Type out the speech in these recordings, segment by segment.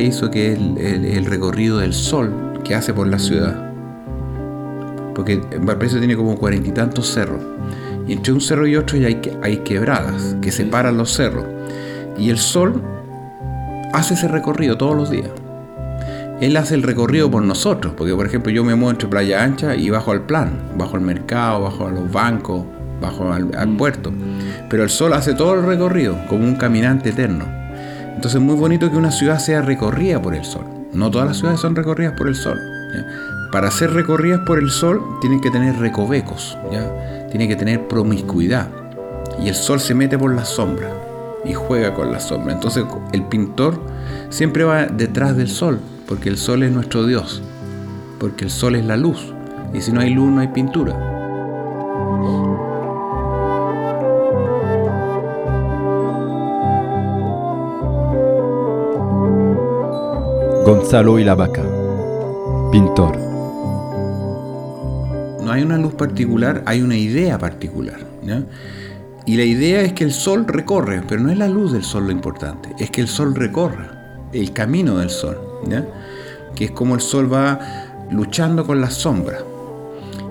Valparaíso, que es el, recorrido del sol que hace por la ciudad. Porque Valparaíso tiene como cuarenta y tantos cerros. Y entre un cerro y otro hay, hay quebradas que separan los cerros. Y el sol hace ese recorrido todos los días. Él hace el recorrido por nosotros, porque por ejemplo yo me muevo entre Playa Ancha y bajo al plan, bajo al mercado, bajo a los bancos, bajo al, al, puerto. Pero el sol hace todo el recorrido, como un caminante eterno. Entonces es muy bonito que una ciudad sea recorrida por el sol. No todas las ciudades son recorridas por el sol. Para ser recorridas por el sol tienen que tener recovecos, ¿ya? tienen que tener promiscuidad. Y el sol se mete por la sombra y juega con la sombra. Entonces el pintor siempre va detrás del sol, porque el sol es nuestro Dios, porque el sol es la luz. Y si no hay luz no hay pintura. Gonzalo y la vaca, pintor. No hay una luz particular, hay una idea particular. Y la idea es que el sol recorre, pero no es la luz del sol lo importante, es que el sol recorra el camino del sol, que es como el sol va luchando con la sombra.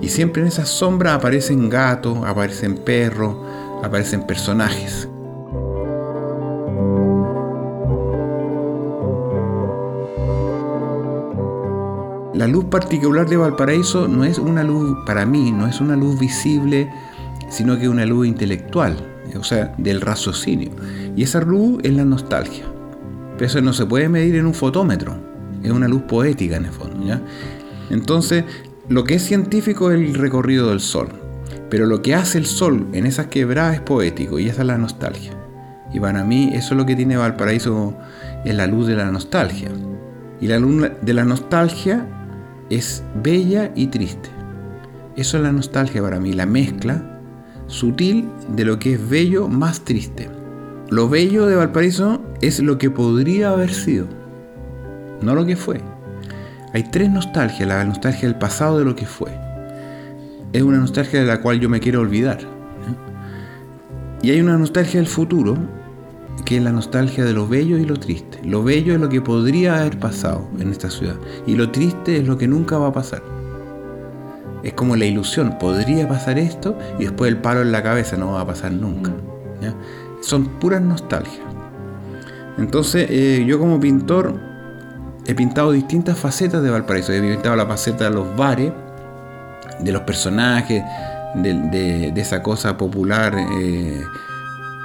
Y siempre en esa sombra aparecen gatos, aparecen perros, aparecen personajes. La luz particular de Valparaíso no es una luz, para mí, no es una luz visible, sino que una luz intelectual, o sea, del raciocinio. Y esa luz es la nostalgia. Pero eso no se puede medir en un fotómetro, es una luz poética en el fondo. Entonces, lo que es científico es el recorrido del sol, pero lo que hace el sol en esas quebradas es poético y esa es la nostalgia. Y para mí eso es lo que tiene Valparaíso, es la luz de la nostalgia. Y la luz de la nostalgia es bella y triste. Eso es la nostalgia para mí, la mezcla sutil de lo que es bello más triste. Lo bello de Valparaíso es lo que podría haber sido, no lo que fue. Hay tres nostalgias, la nostalgia del pasado de lo que fue. Es una nostalgia de la cual yo me quiero olvidar. Y hay una nostalgia del futuro que es la nostalgia de lo bello y lo triste. Lo bello es lo que podría haber pasado en esta ciudad y lo triste es lo que nunca va a pasar. Es como la ilusión, podría pasar esto y después el palo en la cabeza no va a pasar nunca. Son puras nostalgias. Entonces eh, yo como pintor he pintado distintas facetas de Valparaíso. He pintado la faceta de los bares, de los personajes, de, esa cosa popular. Eh,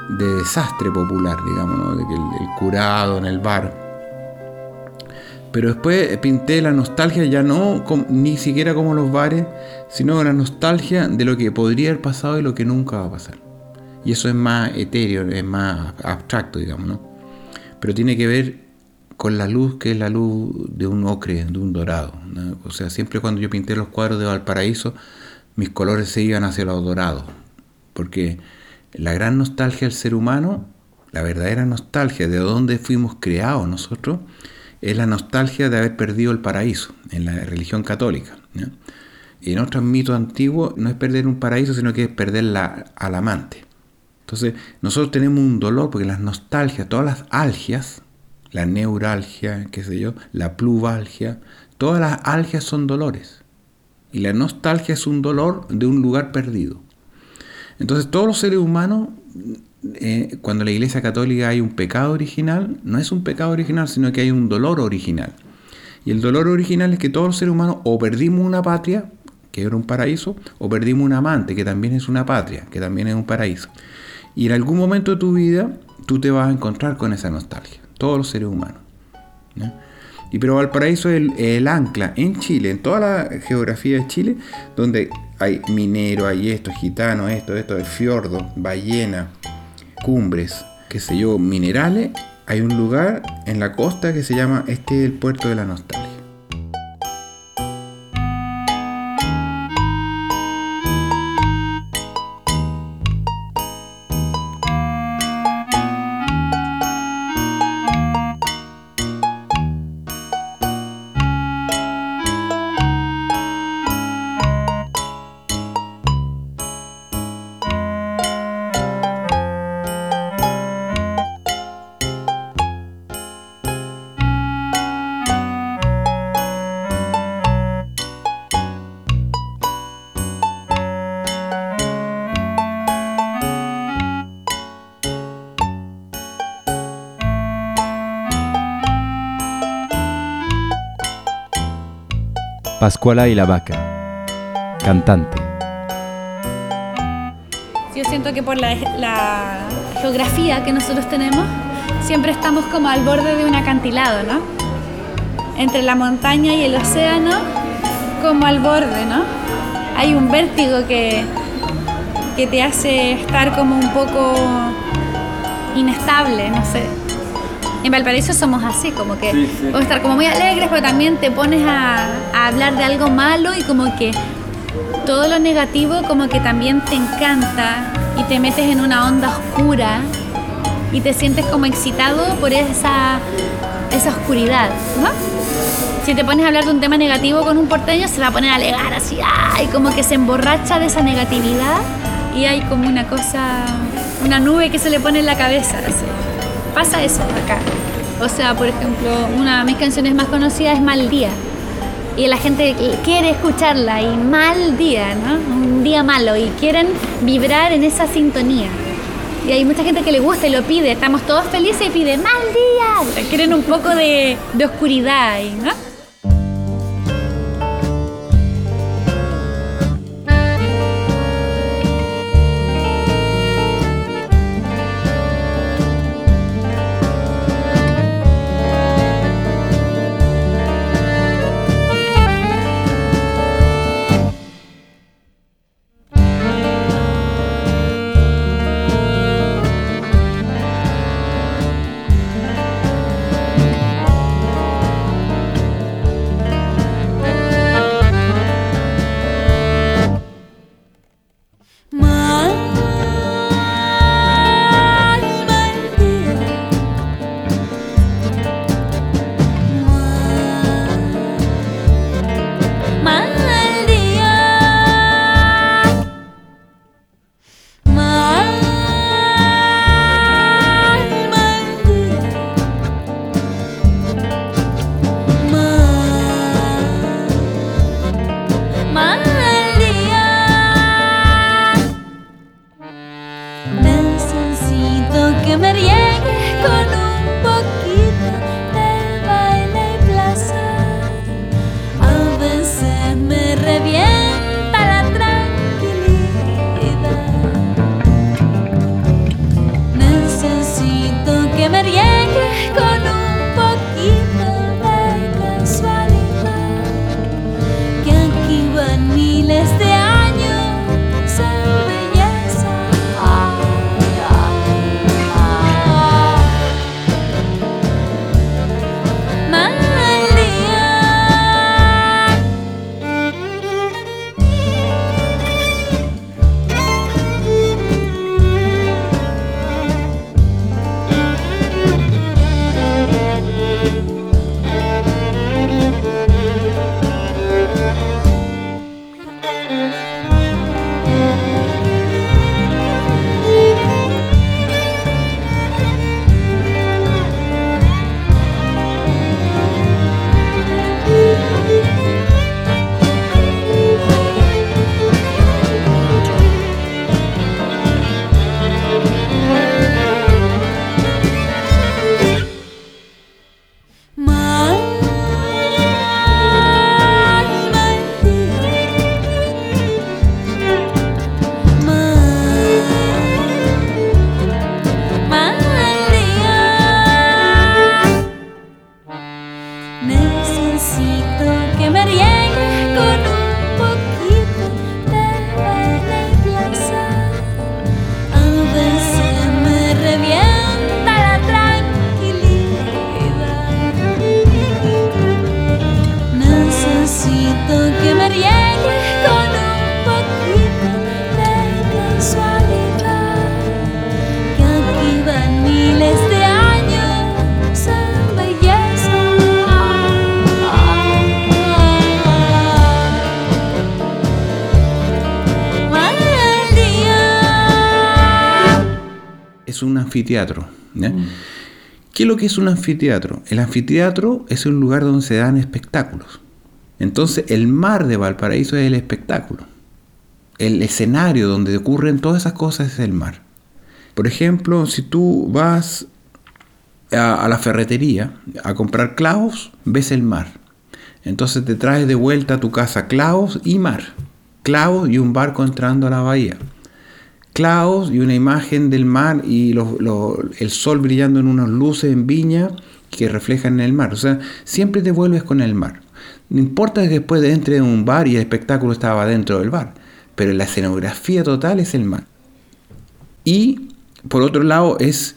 de desastre popular, digamos, de que el, curado en el bar. Pero después pinté la nostalgia ya no ni siquiera como los bares, sino la nostalgia de lo que podría haber pasado y lo que nunca va a pasar. Y eso es más etéreo, es más abstracto, digamos, ¿no? Pero tiene que ver con la luz que es la luz de un ocre, de un dorado. O sea, siempre cuando yo pinté los cuadros de Valparaíso, mis colores se iban hacia los dorados. Porque la gran nostalgia del ser humano, la verdadera nostalgia de dónde fuimos creados nosotros, es la nostalgia de haber perdido el paraíso en la religión católica. Y en otros mitos antiguos no es perder un paraíso, sino que es perder la, al amante. Entonces, nosotros tenemos un dolor porque las nostalgias, todas las algias, la neuralgia, qué sé yo, la pluvalgia, todas las algias son dolores. Y la nostalgia es un dolor de un lugar perdido. Entonces todos los seres humanos, eh, cuando en la Iglesia Católica hay un pecado original, no es un pecado original, sino que hay un dolor original. Y el dolor original es que todos los seres humanos o perdimos una patria, que era un paraíso, o perdimos un amante, que también es una patria, que también es un paraíso. Y en algún momento de tu vida tú te vas a encontrar con esa nostalgia, todos los seres humanos. Y pero Valparaíso es el, ancla en Chile, en toda la geografía de Chile, donde hay minero, hay esto, gitano, esto, esto, el fiordo, ballena, cumbres, qué sé yo, minerales. Hay un lugar en la costa que se llama este es el puerto de la nostalgia. Pascuala y la vaca, cantante. Yo siento que por la, la geografía que nosotros tenemos, siempre estamos como al borde de un acantilado, ¿no? Entre la montaña y el océano, como al borde, ¿no? Hay un vértigo que, que te hace estar como un poco inestable, no sé. En Valparaíso somos así, como que podemos estar como muy alegres, pero también te pones a, hablar de algo malo y como que todo lo negativo como que también te encanta y te metes en una onda oscura y te sientes como excitado por esa, esa oscuridad, ¿no? Si te pones a hablar de un tema negativo con un porteño, se va a poner a alegar así, ¡ay! Como que se emborracha de esa negatividad y hay como una cosa, una nube que se le pone en la cabeza. Así. Pasa eso acá. O sea, por ejemplo, una de mis canciones más conocidas es Mal Día. Y la gente quiere escucharla y mal día, ¿no? Un día malo y quieren vibrar en esa sintonía. Y hay mucha gente que le gusta y lo pide. Estamos todos felices y pide mal día. Quieren un poco de, de oscuridad ahí, anfiteatro. ¿Qué es lo que es un anfiteatro? El anfiteatro es un lugar donde se dan espectáculos. Entonces el mar de Valparaíso es el espectáculo. El escenario donde ocurren todas esas cosas es el mar. Por ejemplo, si tú vas a, a la ferretería a comprar clavos, ves el mar. Entonces te traes de vuelta a tu casa clavos y mar. Clavos y un barco entrando a la bahía. Clavos y una imagen del mar y el sol brillando en unas luces en viña que reflejan en el mar. O sea, siempre te vuelves con el mar. No importa que después entre en un bar y el espectáculo estaba dentro del bar, pero la escenografía total es el mar. Y por otro lado es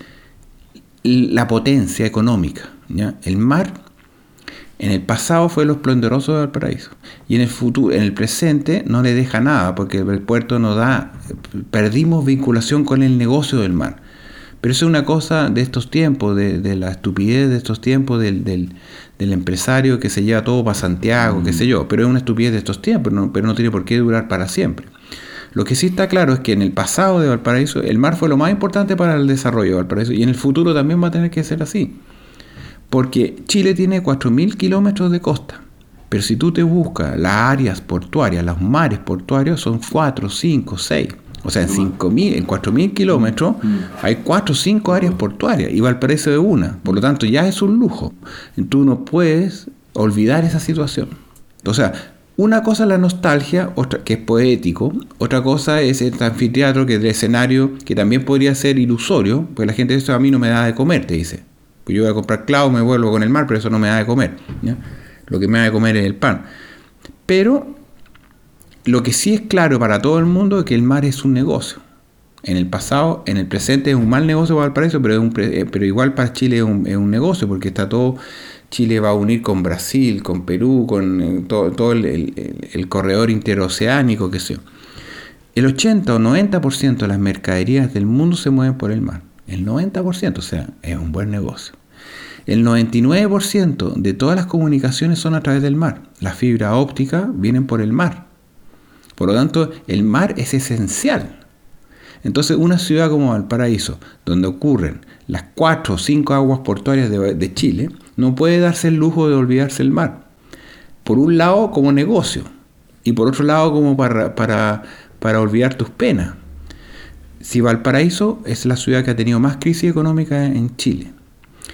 la potencia económica. El mar en el pasado fue lo esplendoroso de Valparaíso y en el futuro, en el presente no le deja nada porque el puerto no da, perdimos vinculación con el negocio del mar. Pero eso es una cosa de estos tiempos, de, la estupidez de estos tiempos, del, empresario que se lleva todo para Santiago, qué sé yo. Pero es una estupidez de estos tiempos, pero no tiene por qué durar para siempre. Lo que sí está claro es que en el pasado de Valparaíso el mar fue lo más importante para el desarrollo de Valparaíso y en el futuro también va a tener que ser así. Porque Chile tiene 4.000 kilómetros de costa. Pero si tú te buscas las áreas portuarias, los mares portuarios son 4, 5, 6. O sea, en 5.000, en 4.000 kilómetros hay 4 o 5 áreas portuarias y Valparaíso es una. Por lo tanto, ya es un lujo. Tú no puedes olvidar esa situación. O sea, una cosa es la nostalgia, otra que es poético, otra cosa es el anfiteatro, que es el escenario, que también podría ser ilusorio, pues la gente dice, a mí no me da de comer, te dice. Pues yo voy a comprar clavo, me vuelvo con el mar, pero eso no me da de comer. Lo que me da de comer es el pan. Pero lo que sí es claro para todo el mundo es que el mar es un negocio. En el pasado, en el presente es un mal negocio para Valparaíso, pero, eh, pero igual para Chile es un, negocio, porque está todo, Chile va a unir con Brasil, con Perú, con eh, todo, el, corredor interoceánico, que sé El 80 o 90% de las mercaderías del mundo se mueven por el mar. El 90%, o sea, es un buen negocio. El 99% de todas las comunicaciones son a través del mar. Las fibras ópticas vienen por el mar. Por lo tanto, el mar es esencial. Entonces, una ciudad como Valparaíso, donde ocurren las cuatro o cinco aguas portuarias de, Chile, no puede darse el lujo de olvidarse el mar. Por un lado, como negocio, y por otro lado, como para, para, para olvidar tus penas. Si Valparaíso es la ciudad que ha tenido más crisis económica en Chile,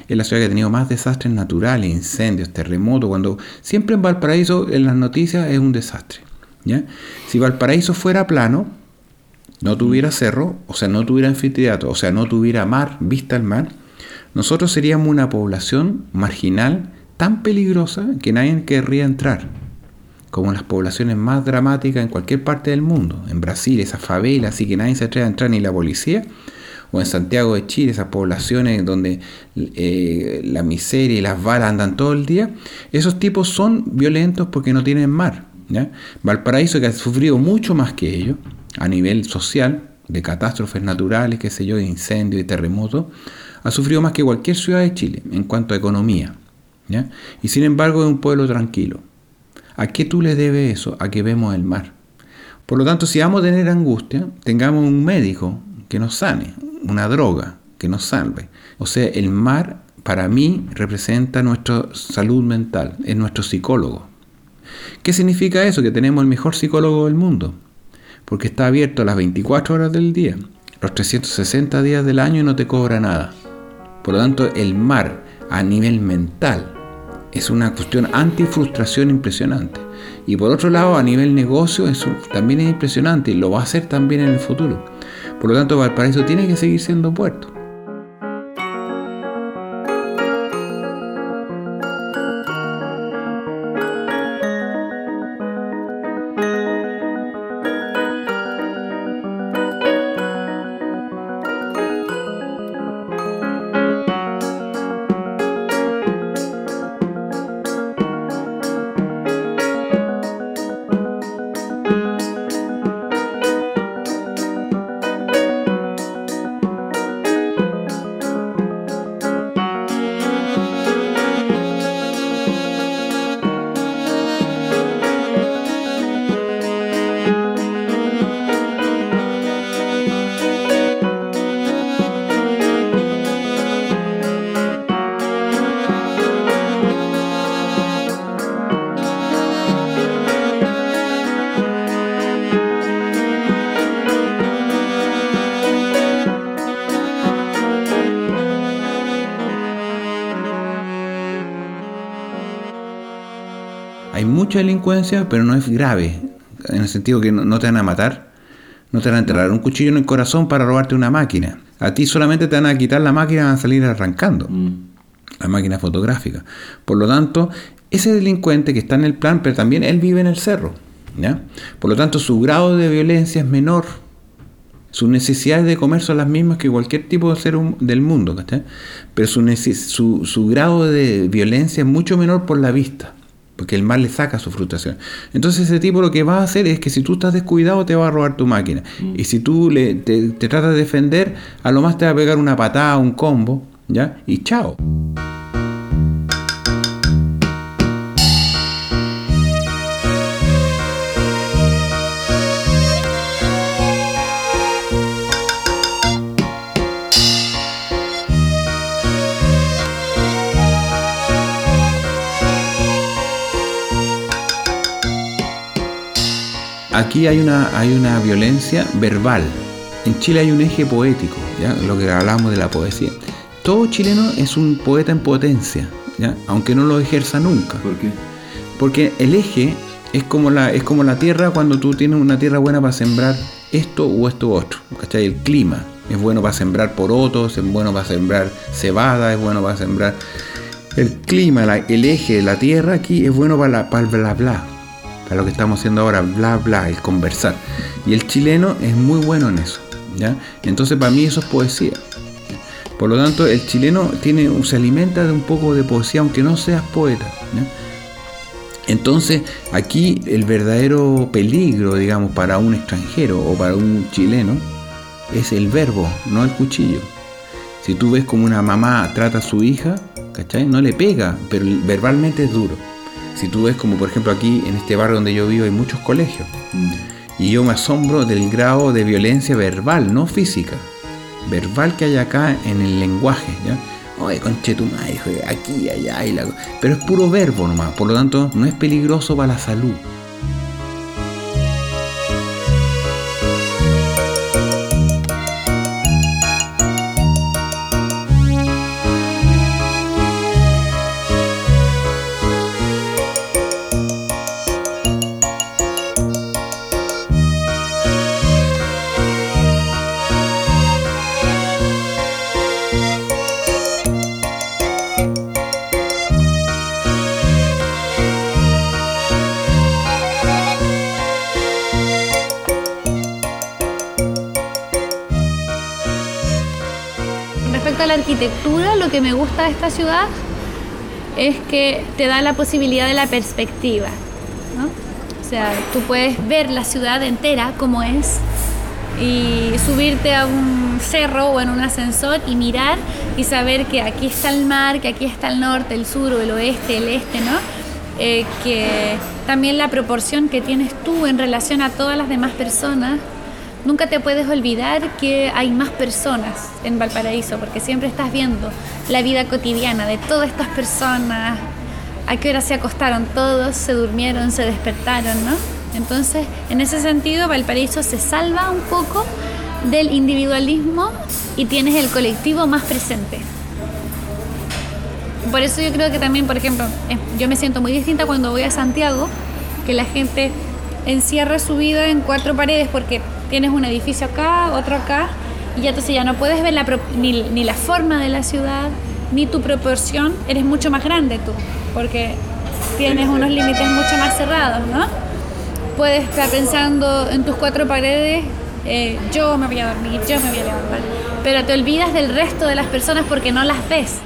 es la ciudad que ha tenido más desastres naturales, incendios, terremotos, cuando siempre en Valparaíso en las noticias es un desastre. Si Valparaíso fuera plano, no tuviera cerro, o sea, no tuviera anfiteatro, o sea, no tuviera mar, vista al mar, nosotros seríamos una población marginal tan peligrosa que nadie querría entrar como las poblaciones más dramáticas en cualquier parte del mundo. En Brasil, esas favelas, así que nadie se atreve a entrar ni la policía. O en Santiago de Chile, esas poblaciones donde eh, la miseria y las balas andan todo el día. Esos tipos son violentos porque no tienen mar. Valparaíso, que ha sufrido mucho más que ellos, a nivel social, de catástrofes naturales, qué sé yo, de incendios y terremotos, ha sufrido más que cualquier ciudad de Chile en cuanto a economía. Y sin embargo es un pueblo tranquilo. ¿A qué tú le debes eso? A que vemos el mar. Por lo tanto, si vamos a tener angustia, tengamos un médico que nos sane, una droga que nos salve. O sea, el mar para mí representa nuestra salud mental, es nuestro psicólogo. ¿Qué significa eso? Que tenemos el mejor psicólogo del mundo, porque está abierto las 24 horas del día, los 360 días del año y no te cobra nada. Por lo tanto, el mar a nivel mental es una cuestión anti-frustración impresionante. Y por otro lado, a nivel negocio, eso también es impresionante y lo va a hacer también en el futuro. Por lo tanto, Valparaíso tiene que seguir siendo puerto. Pero no es grave, en el sentido que no, te van a matar, no te van a enterrar un cuchillo en el corazón para robarte una máquina. A ti solamente te van a quitar la máquina y van a salir arrancando. Mm. La máquina fotográfica. Por lo tanto, ese delincuente que está en el plan, pero también él vive en el cerro. ¿ya? Por lo tanto, su grado de violencia es menor. Sus necesidades de comer son las mismas que cualquier tipo de ser del mundo. Pero su, su grado de violencia es mucho menor por la vista porque el mal le saca su frustración. Entonces ese tipo lo que va a hacer es que si tú estás descuidado te va a robar tu máquina. Mm. Y si tú le, te, te, tratas de defender, a lo más te va a pegar una patada, un combo, ¿ya? Y chao. Aquí hay una, hay una violencia verbal. En Chile hay un eje poético, ¿ya? lo que hablamos de la poesía. Todo chileno es un poeta en potencia, ¿ya? aunque no lo ejerza nunca. ¿Por qué? Porque el eje es como, la, es como la tierra cuando tú tienes una tierra buena para sembrar esto o esto u otro. ¿cachai? El clima es bueno para sembrar porotos, es bueno para sembrar cebada, es bueno para sembrar... El clima, el eje la tierra aquí es bueno para, la, para el bla bla lo que estamos haciendo ahora, bla bla, el conversar. Y el chileno es muy bueno en eso. ¿ya? Entonces para mí eso es poesía. Por lo tanto, el chileno tiene, se alimenta de un poco de poesía, aunque no seas poeta. Entonces, aquí el verdadero peligro, digamos, para un extranjero o para un chileno es el verbo, no el cuchillo. Si tú ves como una mamá trata a su hija. No le pega, pero verbalmente es duro. Si tú ves como por ejemplo aquí en este barrio donde yo vivo hay muchos colegios. Y yo me asombro del grado de violencia verbal, no física. Verbal que hay acá en el lenguaje, ¿ya? Oye, conche tu madre, aquí, allá, y la... pero es puro verbo nomás, por lo tanto no es peligroso para la salud. Gusta de esta ciudad es que te da la posibilidad de la perspectiva. O sea, tú puedes ver la ciudad entera como es y subirte a un cerro o en un ascensor y mirar y saber que aquí está el mar, que aquí está el norte, el sur el oeste, el este, ¿no? Eh, que también la proporción que tienes tú en relación a todas las demás personas nunca te puedes olvidar que hay más personas en Valparaíso, porque siempre estás viendo la vida cotidiana de todas estas personas, a qué hora se acostaron todos, se durmieron, se despertaron, ¿no? Entonces, en ese sentido, Valparaíso se salva un poco del individualismo y tienes el colectivo más presente. Por eso yo creo que también, por ejemplo, eh, yo me siento muy distinta cuando voy a Santiago, que la gente encierra su vida en cuatro paredes porque tienes un edificio acá, otro acá, y ya entonces ya no puedes ver ni, ni la forma de la ciudad, ni tu proporción, eres mucho más grande tú, porque tienes unos límites mucho más cerrados, ¿no? Puedes estar pensando en tus cuatro paredes, eh, yo me voy a dormir, yo me voy a levantar, pero te olvidas del resto de las personas porque no las ves.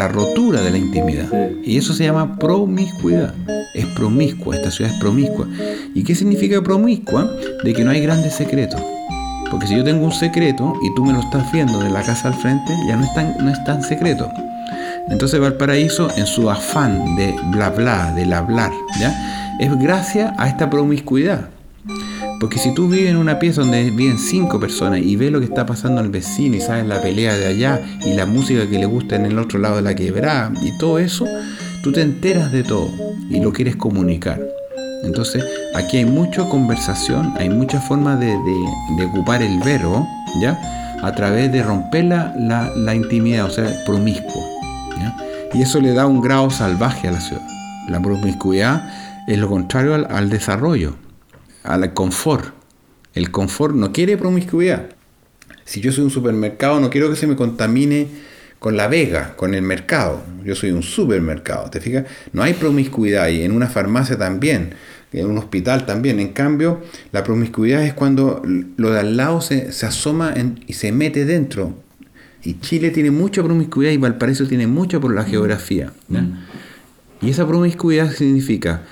La rotura de la intimidad. Y eso se llama promiscuidad. Es promiscua, esta ciudad es promiscua. ¿Y qué significa promiscua? De que no hay grandes secretos. Porque si yo tengo un secreto y tú me lo estás viendo de la casa al frente, ya no es tan, no es tan secreto. Entonces Valparaíso, en su afán de bla bla, del hablar, ¿ya? es gracias a esta promiscuidad. Porque si tú vives en una pieza donde viven cinco personas y ves lo que está pasando al vecino y sabes la pelea de allá y la música que le gusta en el otro lado de la quebrada y todo eso, tú te enteras de todo y lo quieres comunicar. Entonces, aquí hay mucha conversación, hay muchas formas de, ocupar el verbo, ¿ya? A través de romper la, intimidad, o sea, promiscuo, Y eso le da un grado salvaje a la ciudad. La promiscuidad es lo contrario al desarrollo, al confort. El confort no quiere promiscuidad. Si yo soy un supermercado, no quiero que se me contamine con la vega, con el mercado. Yo soy un supermercado, ¿te fijas? No hay promiscuidad y en una farmacia también, en un hospital también. En cambio, la promiscuidad es cuando lo de al lado se, asoma y se mete dentro. Y Chile tiene mucha promiscuidad y Valparaíso tiene mucha por la geografía. Y esa promiscuidad significa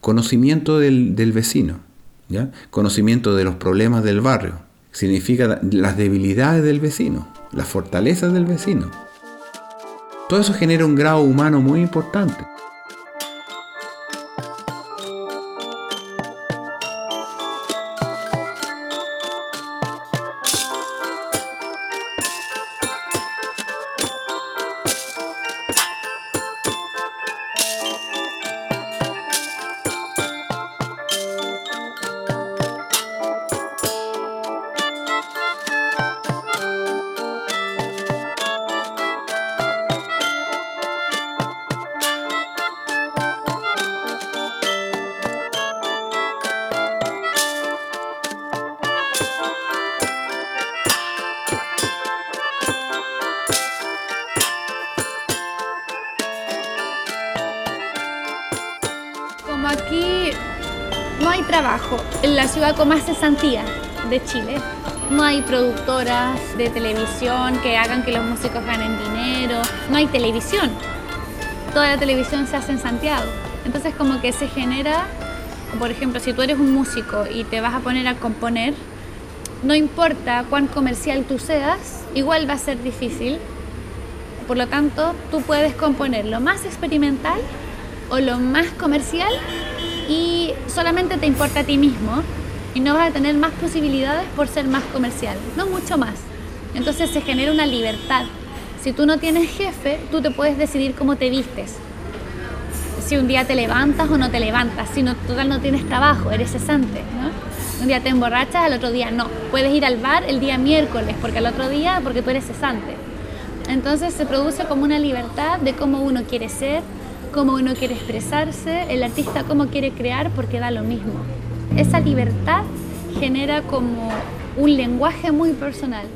conocimiento del, del vecino, ¿ya? conocimiento de los problemas del barrio, significa las debilidades del vecino las fortalezas del vecino. Todo eso genera un grado humano muy importante. Chile. No hay productoras de televisión que hagan que los músicos ganen dinero. No hay televisión. Toda la televisión se hace en Santiago. Entonces como que se genera, por ejemplo, si tú eres un músico y te vas a poner a componer, no importa cuán comercial tú seas, igual va a ser difícil. Por lo tanto, tú puedes componer lo más experimental o lo más comercial y solamente te importa a ti mismo y no vas a tener más posibilidades por ser más comercial, no mucho más. Entonces se genera una libertad. Si tú no tienes jefe, tú te puedes decidir cómo te vistes. Si un día te levantas o no te levantas, si no, total no tienes trabajo, eres cesante, ¿no? Un día te emborrachas, al otro día no. Puedes ir al bar el día miércoles, porque al otro día, porque tú eres cesante. Entonces se produce como una libertad de cómo uno quiere ser, cómo uno quiere expresarse, el artista cómo quiere crear, porque da lo mismo. Esa libertad genera como un lenguaje muy personal.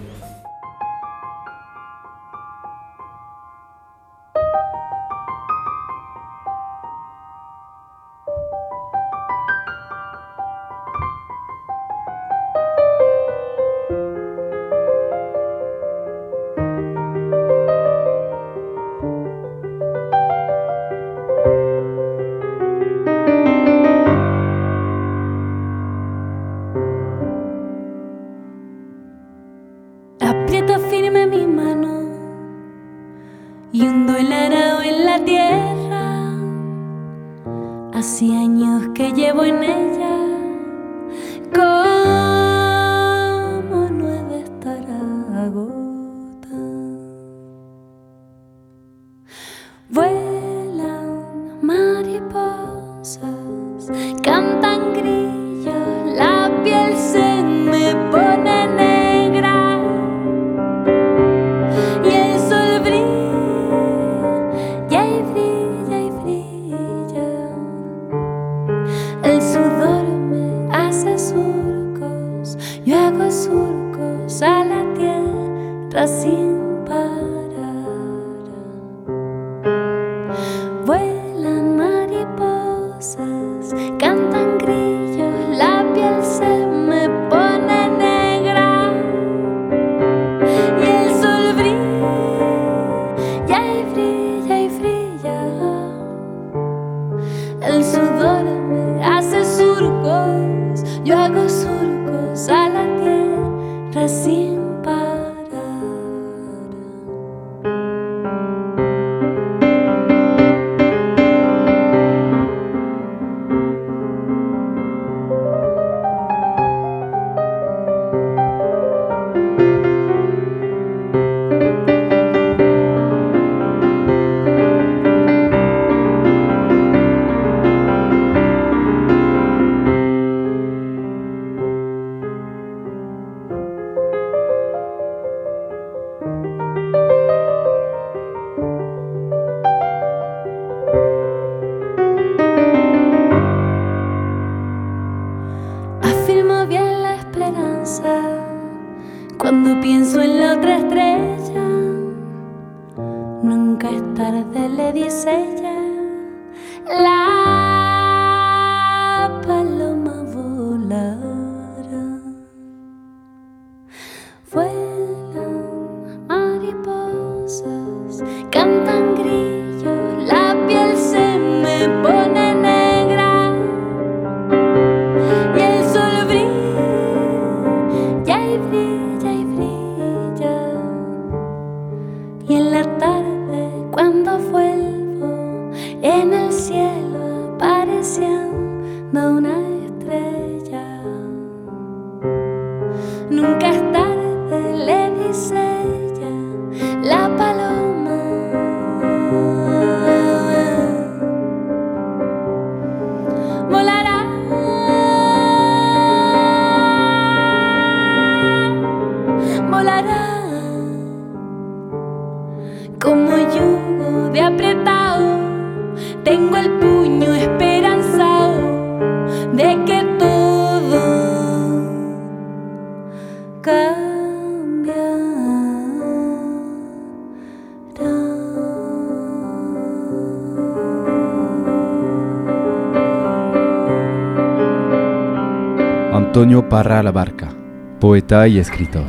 Antonio Parra La Barca, poeta y escritor.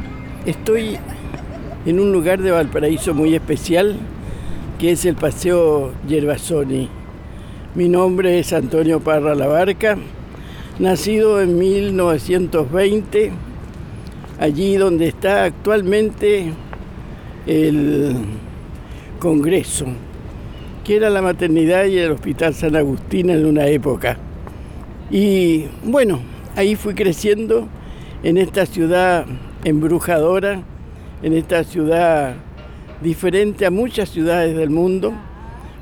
Estoy en un lugar de Valparaíso muy especial, que es el Paseo Yerbasoni. Mi nombre es Antonio Parra La Barca, nacido en 1920, allí donde está actualmente el Congreso, que era la maternidad y el Hospital San Agustín en una época. Y bueno, ahí fui creciendo en esta ciudad embrujadora, en esta ciudad diferente a muchas ciudades del mundo,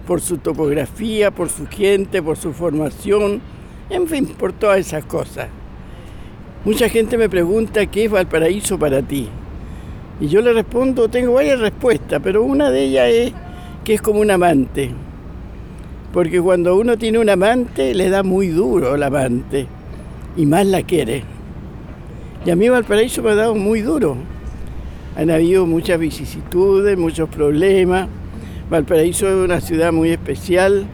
por su topografía, por su gente, por su formación, en fin, por todas esas cosas. Mucha gente me pregunta qué es Valparaíso para ti. Y yo le respondo, tengo varias respuestas, pero una de ellas es que es como un amante. Porque cuando uno tiene un amante, le da muy duro el amante y más la quiere. Y a mí Valparaíso me ha dado muy duro. Han habido muchas vicisitudes, muchos problemas. Valparaíso es una ciudad muy especial,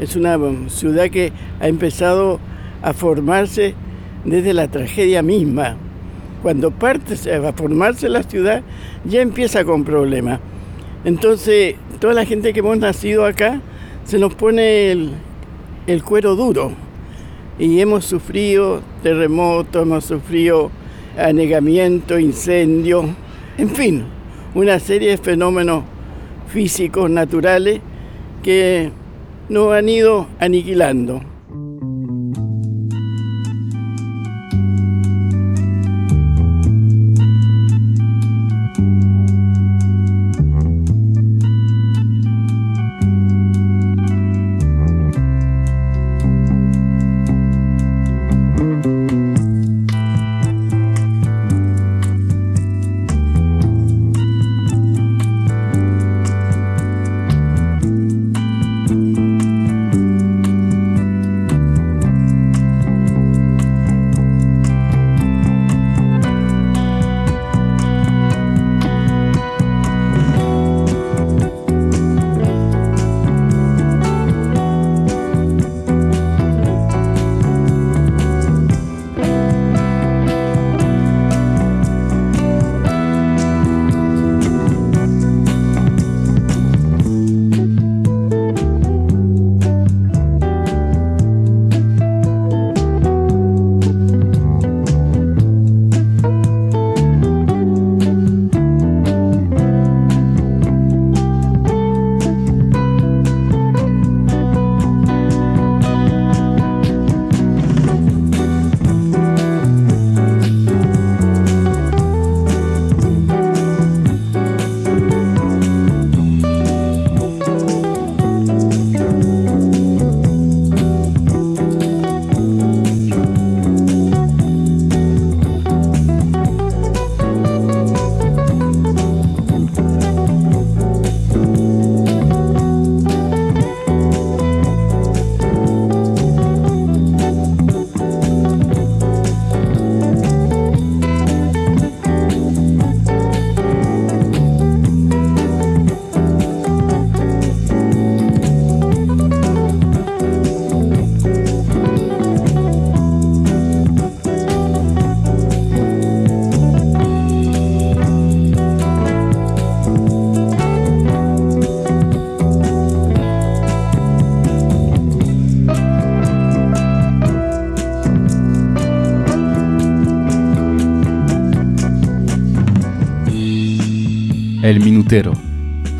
es una ciudad que ha empezado a formarse desde la tragedia misma. Cuando parte a formarse la ciudad, ya empieza con problemas. Entonces, toda la gente que hemos nacido acá, se nos pone el, el cuero duro. Y hemos sufrido terremotos, hemos sufrido anegamiento, incendio, en fin, una serie de fenómenos físicos, naturales, que nos han ido aniquilando.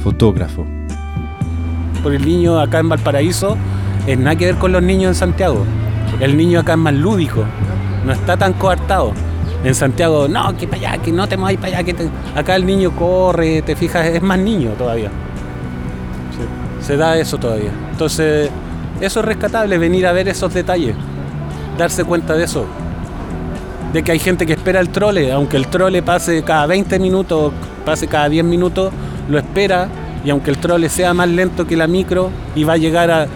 Fotógrafo. Por el niño acá en Valparaíso es nada que ver con los niños en Santiago. El niño acá es más lúdico, no está tan coartado. En Santiago, no, que para allá, que no te muevas para allá. Que. Acá el niño corre, te fijas, es más niño todavía. Se da eso todavía. Entonces, eso es rescatable, venir a ver esos detalles, darse cuenta de eso. De que hay gente que espera el trole, aunque el trole pase cada 20 minutos, pase cada 10 minutos, lo espera y aunque el trole sea más lento que la micro y va a llegar a,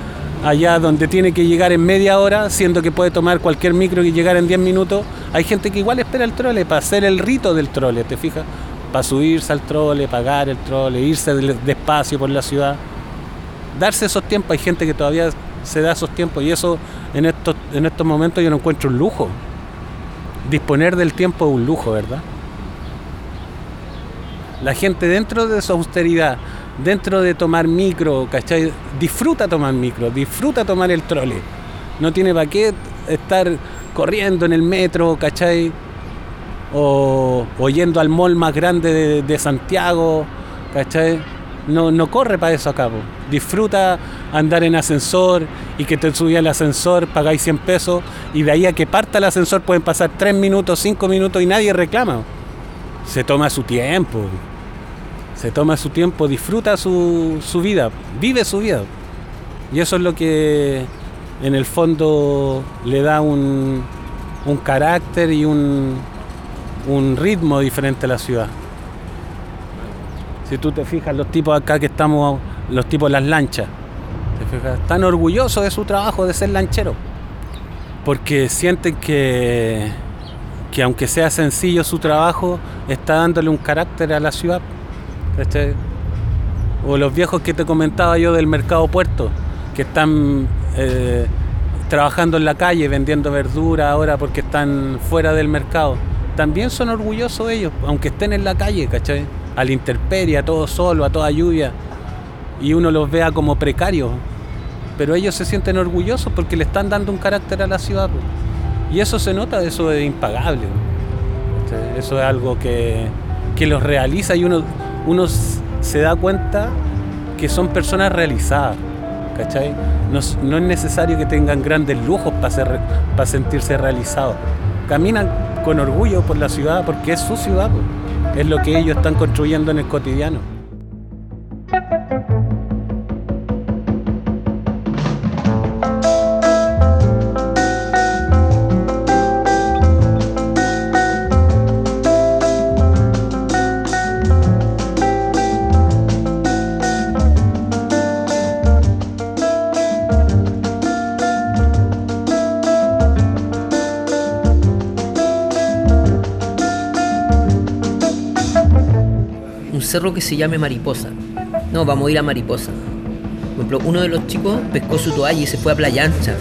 allá donde tiene que llegar en media hora, siendo que puede tomar cualquier micro y llegar en 10 minutos, hay gente que igual espera el trole para hacer el rito del trole, ¿te fijas? Para subirse al trole, pagar el trole, irse despacio por la ciudad. Darse esos tiempos, hay gente que todavía se da esos tiempos y eso en estos, en estos momentos yo no encuentro un lujo. Disponer del tiempo es un lujo, ¿verdad? La gente dentro de su austeridad, dentro de tomar micro, ¿cachai? Disfruta tomar micro, disfruta tomar el trole. No tiene para qué estar corriendo en el metro, ¿cachai? O, o yendo al mall más grande de, Santiago, ¿cachai? No, no corre para eso acá. po. Disfruta andar en ascensor y que te subí al ascensor, pagáis 100 pesos y de ahí a que parta el ascensor pueden pasar 3 minutos, 5 minutos y nadie reclama. Se toma su tiempo. Se toma su tiempo, disfruta su, su vida, vive su vida. Y eso es lo que en el fondo le da un, un carácter y un, un ritmo diferente a la ciudad. Si tú te fijas, los tipos acá que estamos, los tipos de las lanchas, están orgullosos de su trabajo de ser lanchero. Porque sienten que, que aunque sea sencillo su trabajo, está dándole un carácter a la ciudad. O los viejos que te comentaba yo del mercado puerto, que están eh, trabajando en la calle, vendiendo verdura ahora porque están fuera del mercado. También son orgullosos ellos, aunque estén en la calle, ¿cachai? A la a todo solo, a toda lluvia. Y uno los vea como precarios. Pero ellos se sienten orgullosos porque le están dando un carácter a la ciudad. Y eso se nota, eso es impagable. Eso es algo que, que los realiza y uno, uno se da cuenta que son personas realizadas. ¿cachai? No, es- necesario que tengan grandes lujos para, ser, para sentirse realizados. Caminan con orgullo por la ciudad porque es su ciudad, es lo que ellos están construyendo en el cotidiano. Cerro que se llame Mariposa. No, vamos a ir a Mariposa. Por ejemplo, uno de los chicos pescó su toalla y se fue a Playa Ancha.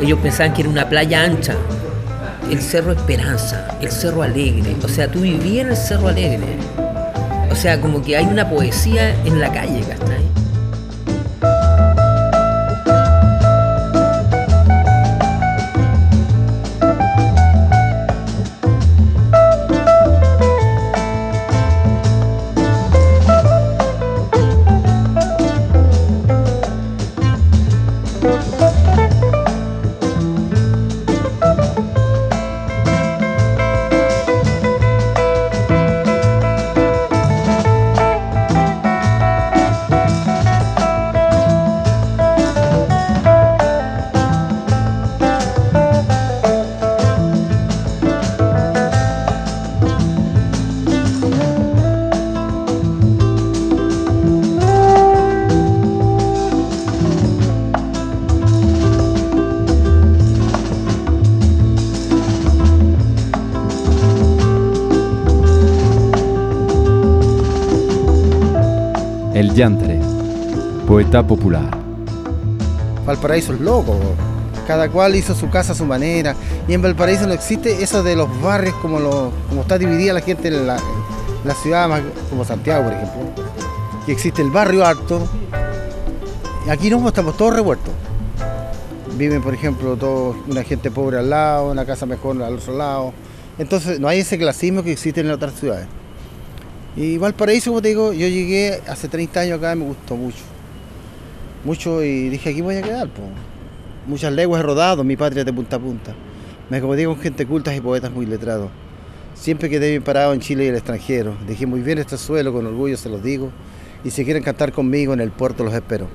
Ellos pensaban que era una playa ancha. El Cerro Esperanza, el Cerro Alegre. O sea, tú vivías en el Cerro Alegre. O sea, como que hay una poesía en la calle, El Yantre, poeta popular. Valparaíso es loco, cada cual hizo su casa a su manera. Y en Valparaíso no existe eso de los barrios como, como está dividida la gente en la, ciudad, como Santiago, por ejemplo. Que existe el barrio alto. Aquí no, estamos todos revueltos. Viven, por ejemplo, todos, una gente pobre al lado, una casa mejor al otro lado. Entonces no hay ese clasismo que existe en otras ciudades. Y Valparaíso, como te digo, yo llegué hace 30 años acá y me gustó mucho. Mucho y dije, aquí voy a quedar. po. Muchas leguas he rodado, mi patria de punta a punta. Me acomodé con gente culta y poetas muy letrados. Siempre quedé bien parado en Chile y el extranjero. Dejé muy bien este suelo, con orgullo se los digo. Y si quieren cantar conmigo en el puerto los espero.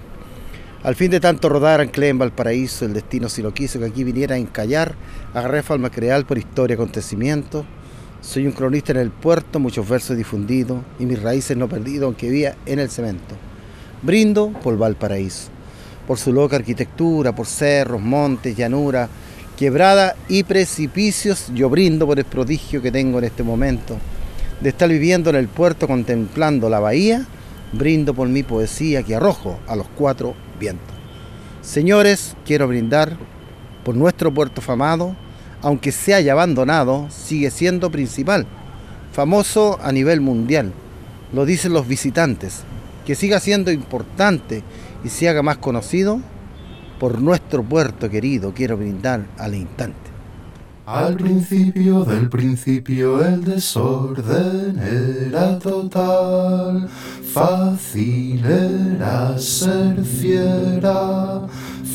Al fin de tanto rodar anclé en Valparaíso, el destino si lo quiso que aquí viniera a encallar, agarré falma creal por historia, acontecimiento. Soy un cronista en el puerto, muchos versos difundidos y mis raíces no perdido aunque vía en el cemento. Brindo por Valparaíso, por su loca arquitectura, por cerros, montes, llanura, quebrada y precipicios. Yo brindo por el prodigio que tengo en este momento de estar viviendo en el puerto contemplando la bahía. Brindo por mi poesía que arrojo a los cuatro vientos. Señores, quiero brindar por nuestro puerto famado, aunque se haya abandonado, sigue siendo principal, famoso a nivel mundial. Lo dicen los visitantes, que siga siendo importante y se haga más conocido. Por nuestro puerto querido quiero brindar al instante. Al principio del principio el desorden era total, fácil era ser fiera,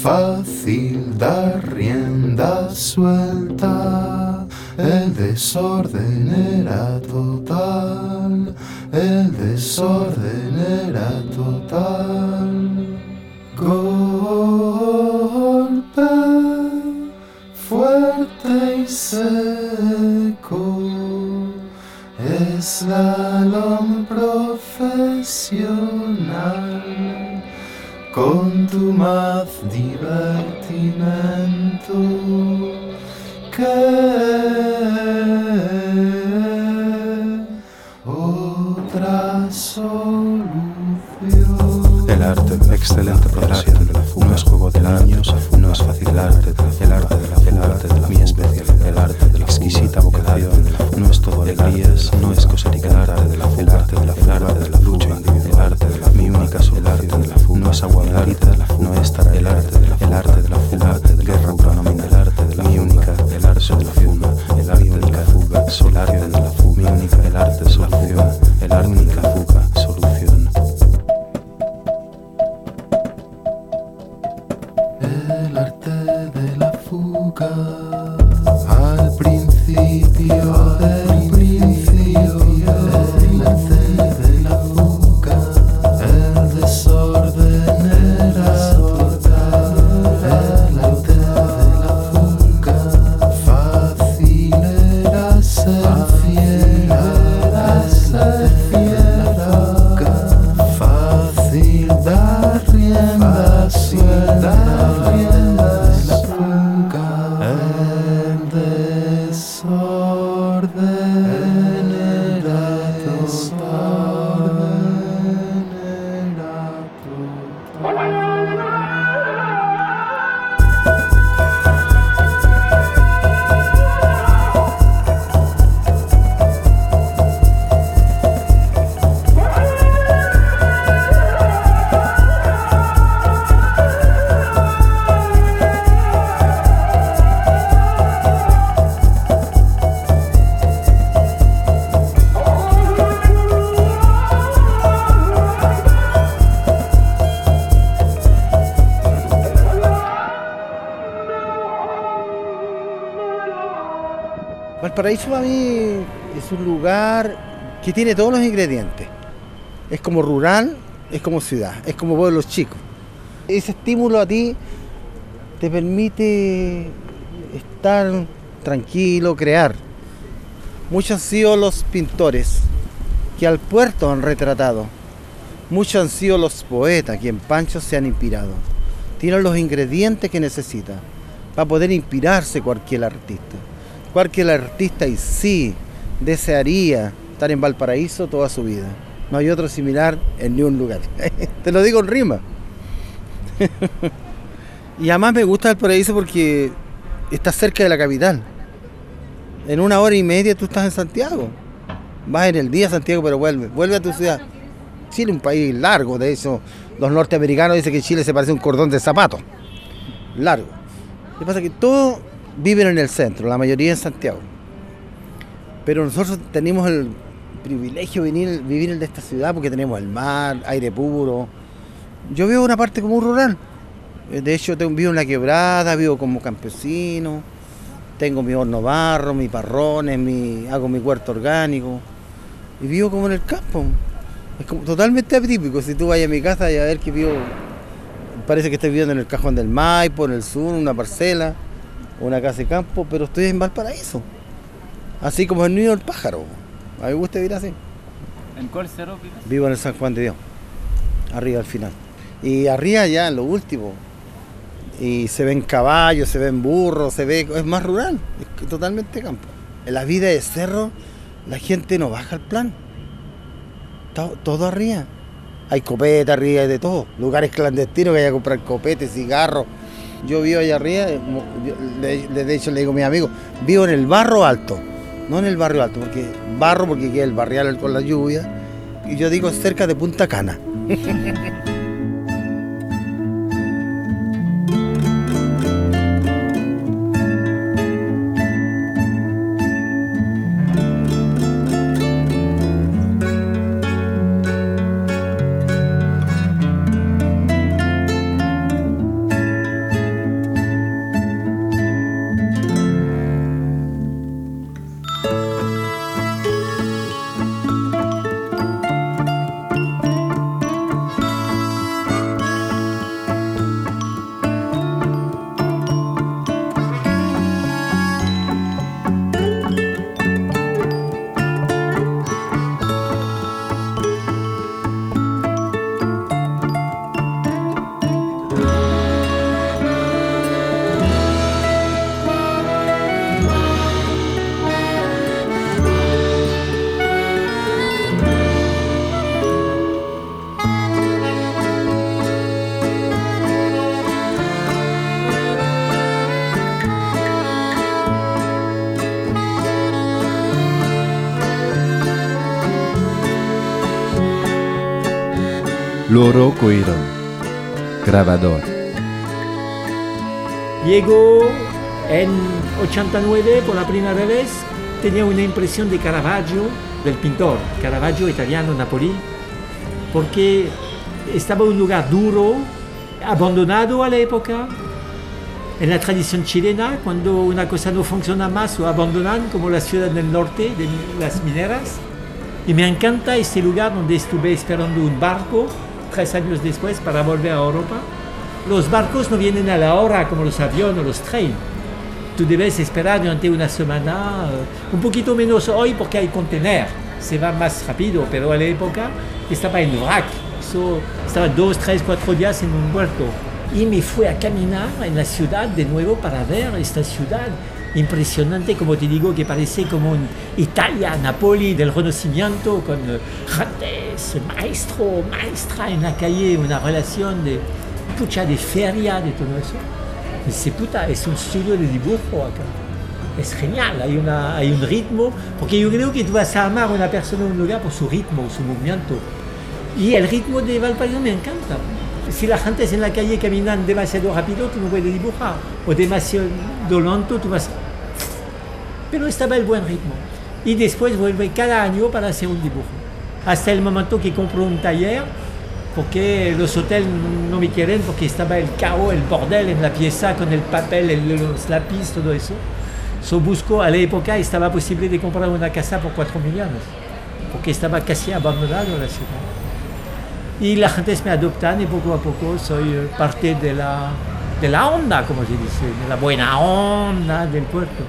fácil dar rienda suelta. El desorden era total, el desorden era total. Golpe fuerte y seco, eslalon profesional, con tu más divertimento que Valparaíso para mí es un lugar que tiene todos los ingredientes. Es como rural, es como ciudad, es como pueblos chicos. Ese estímulo a ti te permite estar tranquilo, crear. Muchos han sido los pintores que al puerto han retratado. Muchos han sido los poetas que en Pancho se han inspirado. Tienen los ingredientes que necesitan para poder inspirarse cualquier artista. Cualquier artista y sí desearía estar en Valparaíso toda su vida. No hay otro similar en ni un lugar. Te lo digo en rima. y además me gusta Valparaíso porque está cerca de la capital. En una hora y media tú estás en Santiago. Vas en el día a Santiago, pero vuelve. Vuelve a tu ciudad. Chile es un país largo, de eso los norteamericanos dicen que Chile se parece a un cordón de zapatos. Largo. Lo que pasa es que todos viven en el centro, la mayoría en Santiago. Pero nosotros tenemos el privilegio venir, vivir en esta ciudad porque tenemos el mar, aire puro. Yo vivo una parte como rural. Eh, De hecho, tengo, vivo en la quebrada, vivo como campesino. Tengo mi horno barro, mis parrones, mi, hago mi huerto orgánico. Y vivo como en el campo. Es como totalmente atípico. Si tú vas a mi casa y a ver que vivo, parece que estoy viviendo en el cajón del Maipo, en el sur, una parcela, una casa de campo, pero estoy en Valparaíso. Así como el niño del pájaro. A mí me gusta vivir así. ¿En cuál cerro vives? Vivo en el San Juan de Dios, arriba al final. Y arriba ya en lo último. Y se ven caballos, se ven burros, se ve, es más rural, es totalmente campo. En la vida de cerro, la gente no baja el plan. Todo, todo arriba. Hay copeta arriba, hay de todo. Lugares clandestinos que hay a comprar copetes, cigarros. Yo vivo allá arriba, eh, de, hecho le digo a mis amigos, vivo en el barro alto, no en el barrio alto, porque barro porque queda el barrial con la lluvia. Y yo digo cerca de Punta Cana. Loro Coirón, grabador. Llego en 89 por la primera vez, tenía una impresión de Caravaggio, del pintor, Caravaggio italiano, Napoli, porque estaba un lugar duro, abandonado a la época. En la tradición chilena, cuando una cosa no funciona más, o abandonan, como la ciudad del norte, de las mineras. Y me encanta este lugar donde estuve esperando un barco tres años después para volver a Europa. Los barcos no vienen a la hora como los aviones los trenes. Tú debes esperar durante una semana, eh, un poquito menos hoy porque hay contener, se va más rápido, pero a la época estaba en vrac, so, estaba dos, tres, cuatro días en un puerto. Y me fui a caminar en la ciudad de nuevo para ver esta ciudad impresionante, como te digo, que parece como en Italia, Napoli del Renacimiento, con eh, gentes, maestro, maestra en la calle, una relación de pucha de feria, de todo eso. Dice, puta, es un estudio de dibujo acá. Es genial, hay, una, hay un ritmo, porque yo creo que tú vas a amar a una persona en un lugar por su ritmo, su movimiento. Y el ritmo de Valparaíso me encanta. Si la gente es en la calle caminan demasiado rápido, tú no puedes dibujar. O demasiado lento, tú vas... Pero estaba el buen ritmo. Y después vuelve cada año para hacer un dibujo. Hasta el momento que compro un taller, porque los hoteles no me quieren, porque estaba el caos, el bordel en la pieza con el papel, el- los lápices, todo eso. So busco, a la época estaba posible de comprar una casa por 4 millones, porque estaba casi abandonado la ciudad. Y la gente me adoptan y poco a poco soy eh, parte de la, de la onda, como se dice, de la buena onda del puerto.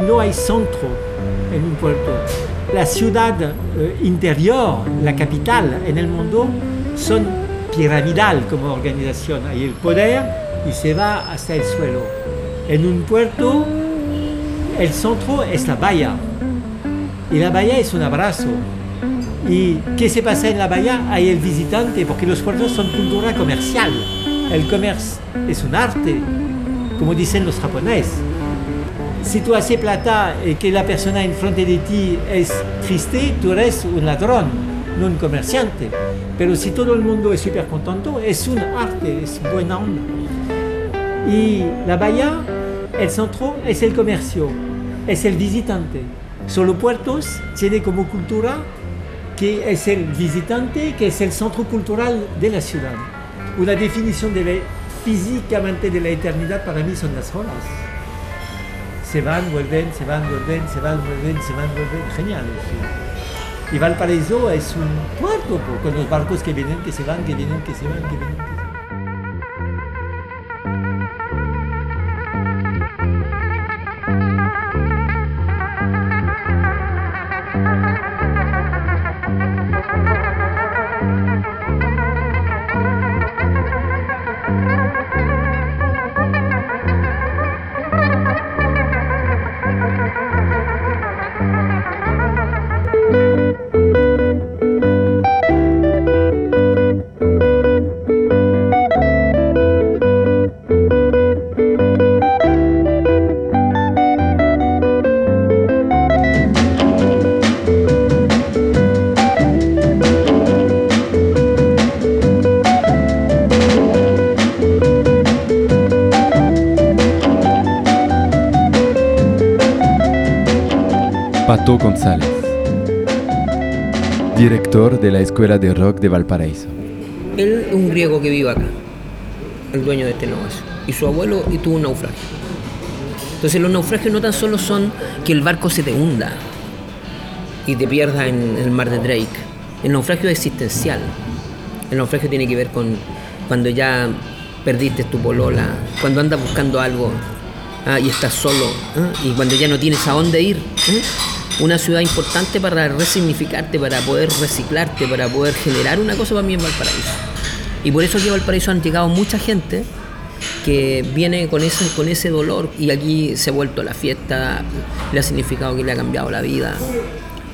No hay centro en un puerto. La ciudad eh, interior, la capital en el mundo, son piramidal como organización. Hay el poder y se va hasta el suelo. En un puerto, el centro es la bahía y la bahía es un abrazo. ¿Y qué se pasa en la bahía? Hay el visitante, porque los puertos son cultura comercial. El comercio es un arte, como dicen los japoneses. Si tú haces plata y que la persona enfrente de ti es triste, tú eres un ladrón, no un comerciante. Pero si todo el mundo es súper contento, es un arte, es buena onda. Y la bahía, el centro, es el comercio, es el visitante. Solo puertos tiene como cultura que es el visitante, que es el centro cultural de la ciudad. Una definición de la- físicamente de la eternidad para mí son las olas. Se van, vuelven, se van, vuelven, se van, vuelven, se van, vuelven. Genial. sí. Y Valparaíso es un puerto po, con los barcos que vienen, que se van, que vienen, que se van, que vienen. Pato González, director de la Escuela de Rock de Valparaíso. Él es un griego que vive acá, el dueño de este negocio. Y su abuelo y tuvo un naufragio. Entonces los naufragios no tan solo son que el barco se te hunda y te pierdas en el mar de Drake. El naufragio es existencial. El naufragio tiene que ver con cuando ya perdiste tu polola, cuando andas buscando algo ah, y estás solo, ah, y cuando ya no tienes a dónde ir. ¿eh? Una ciudad importante para resignificarte, para poder reciclarte, para poder generar una cosa para mí en Valparaíso. Y por eso aquí a Valparaíso han llegado mucha gente que viene con ese, con ese dolor y aquí se ha vuelto la fiesta, le ha significado que le ha cambiado la vida.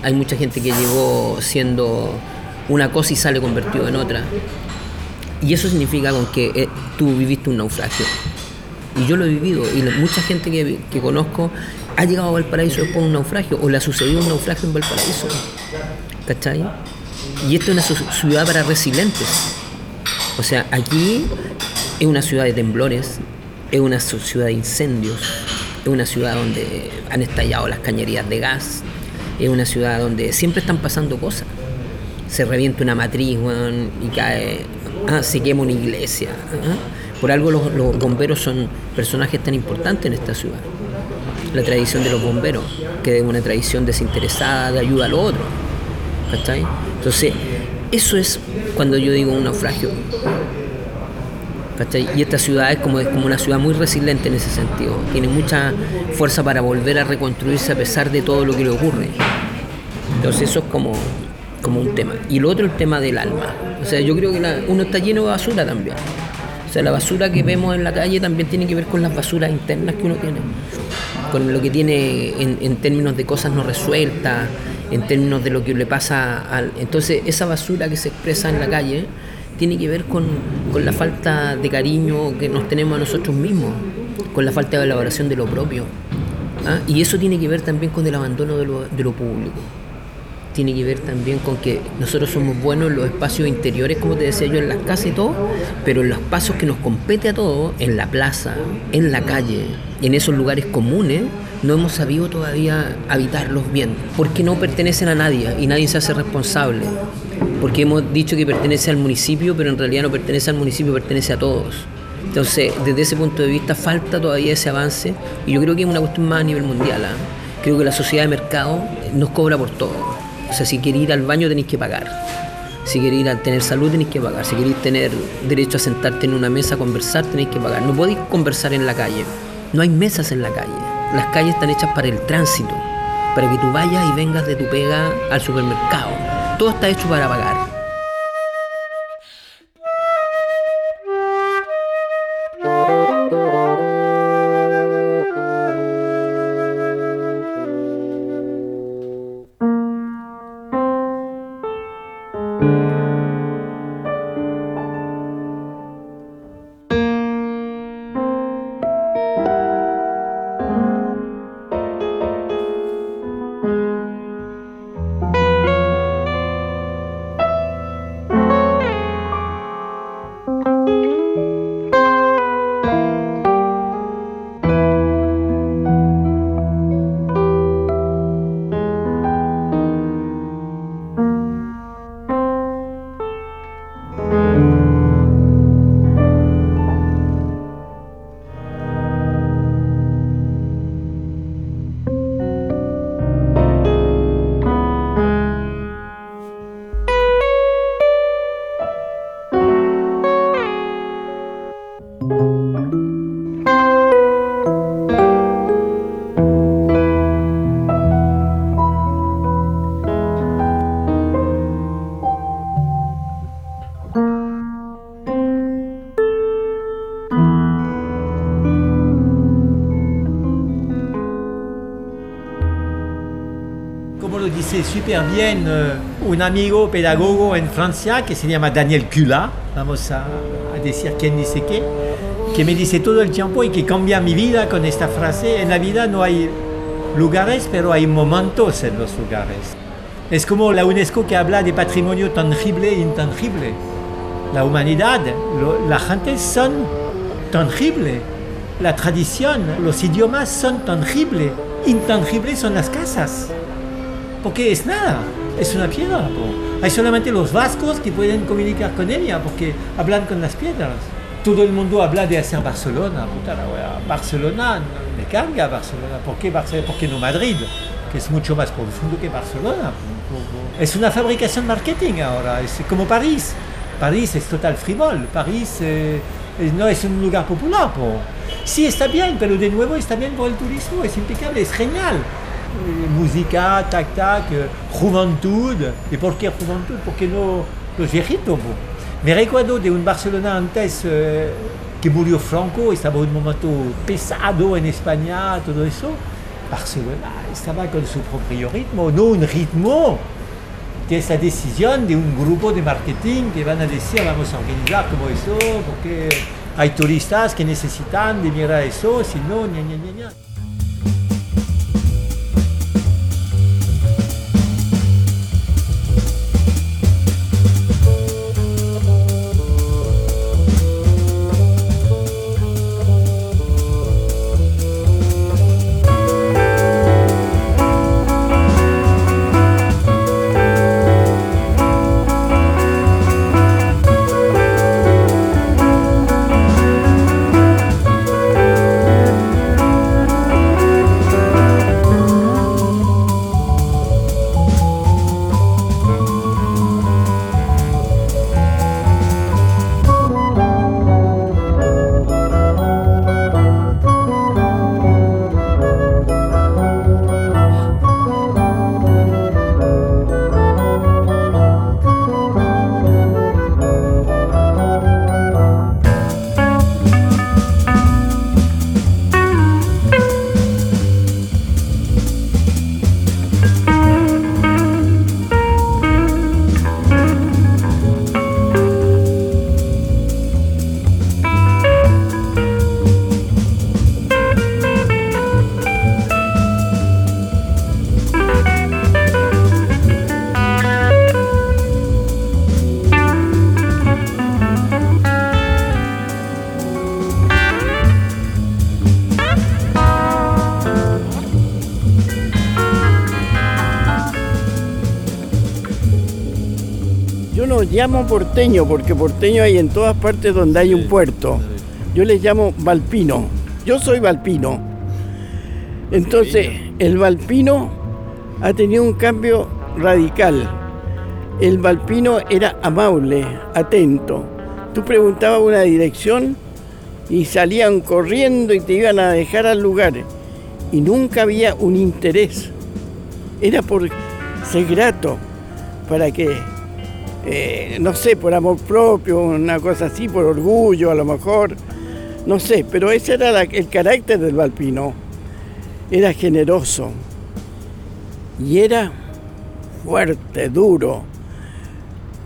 Hay mucha gente que llegó siendo una cosa y sale convertido en otra. Y eso significa con que eh, tú viviste un naufragio. Y yo lo he vivido. Y mucha gente que, que conozco ha llegado a Valparaíso después de un naufragio o le ha sucedido un naufragio en Valparaíso. ¿Cachai? Y esto es una ciudad para resilientes. O sea, aquí es una ciudad de temblores, es una ciudad de incendios, es una ciudad donde han estallado las cañerías de gas, es una ciudad donde siempre están pasando cosas. Se revienta una matriz y cae, ah, se quema una iglesia. ah. Por algo los bomberos son personajes tan importantes en esta ciudad. La tradición de los bomberos, que es una tradición desinteresada de ayuda al otro. ¿Cachai? Entonces, eso es cuando yo digo un naufragio. ¿Cachai? Y esta ciudad es como, como una ciudad muy resiliente en ese sentido. Tiene mucha fuerza para volver a reconstruirse a pesar de todo lo que le ocurre. Entonces eso es como, como un tema. Y lo otro el tema del alma. O sea, yo creo que uno está lleno de basura también. O sea, la basura que vemos en la calle también tiene que ver con las basuras internas que uno tiene. Con lo que tiene en, términos de cosas no resueltas, en términos de lo que le pasa al... Entonces, esa basura que se expresa en la calle tiene que ver con, con la falta de cariño que nos tenemos a nosotros mismos, con la falta de elaboración de lo propio. ¿ah? Y eso tiene que ver también con el abandono de lo, de lo público. Tiene que ver también con que nosotros somos buenos en los espacios interiores, como te decía yo, en las casas y todo, pero en los espacios que nos compete a todos, en la plaza, en la calle, en esos lugares comunes, no hemos sabido todavía habitarlos bien, porque no pertenecen a nadie y nadie se hace responsable. Porque hemos dicho que pertenece al municipio, pero en realidad no pertenece al municipio, pertenece a todos. Entonces, desde ese punto de vista, falta todavía ese avance y yo creo que es una cuestión más a nivel mundial. ¿ah? Creo que la sociedad de mercado nos cobra por todo. O sea, si queréis ir al baño tenéis que pagar. Si queréis ir a tener salud tenéis que pagar. Si queréis tener derecho a sentarte en una mesa a conversar tenéis que pagar. No podéis conversar en la calle. No hay mesas en la calle. Las calles están hechas para el tránsito, para que tú vayas y vengas de tu pega al supermercado. Todo está hecho para pagar. Súper bien eh, un amigo pedagogo en Francia que se llama Daniel Cula, vamos a, a decir quién dice qué, que me dice todo el tiempo y que cambia mi vida con esta frase. En la vida no hay lugares, pero hay momentos en los lugares. Es como la UNESCO que habla de patrimonio tangible e intangible. La humanidad, lo- la gente son tangibles. La tradición, los idiomas son tangibles. Intangibles son las casas. Porque es nada, es una piedra. po. Hay solamente los vascos que pueden comunicar con ella porque hablan con las piedras. Todo el mundo habla de hacer Barcelona. Puta la wea, Barcelona, me carga Barcelona. ¿Por qué Barcelona? ¿Por qué no Madrid? Que es mucho más profundo que Barcelona. Es una fabricación marketing ahora, es como París. París es total frivol. París eh, no es un lugar popular. po. Sí, está bien, pero de nuevo está bien por el turismo, es impecable, es genial. Música, tac, tac, eh, juventud. ¿Y por qué juventud? Porque no los viejitos. po. Me recuerdo de un Barcelona antes eh, que murió Franco, estaba un momento pesado en España, todo eso. Barcelona estaba con su propio ritmo, no un ritmo de esa decisión de un grupo de marketing que van a decir vamos a organizar como eso, porque hay turistas que necesitan de mirar eso, si no, ña, ña, ña, ña. Llamo porteño porque porteño hay en todas partes donde hay un puerto. Yo les llamo valpino. Yo soy valpino. Entonces, el valpino ha tenido un cambio radical. El valpino era amable, atento. Tú preguntabas una dirección y salían corriendo y te iban a dejar al lugar. Y nunca había un interés. Era por ser grato, para que eh, no sé, por amor propio, una cosa así, por orgullo a lo mejor, no sé, pero ese era el carácter del Valpino. Era generoso y era fuerte, duro.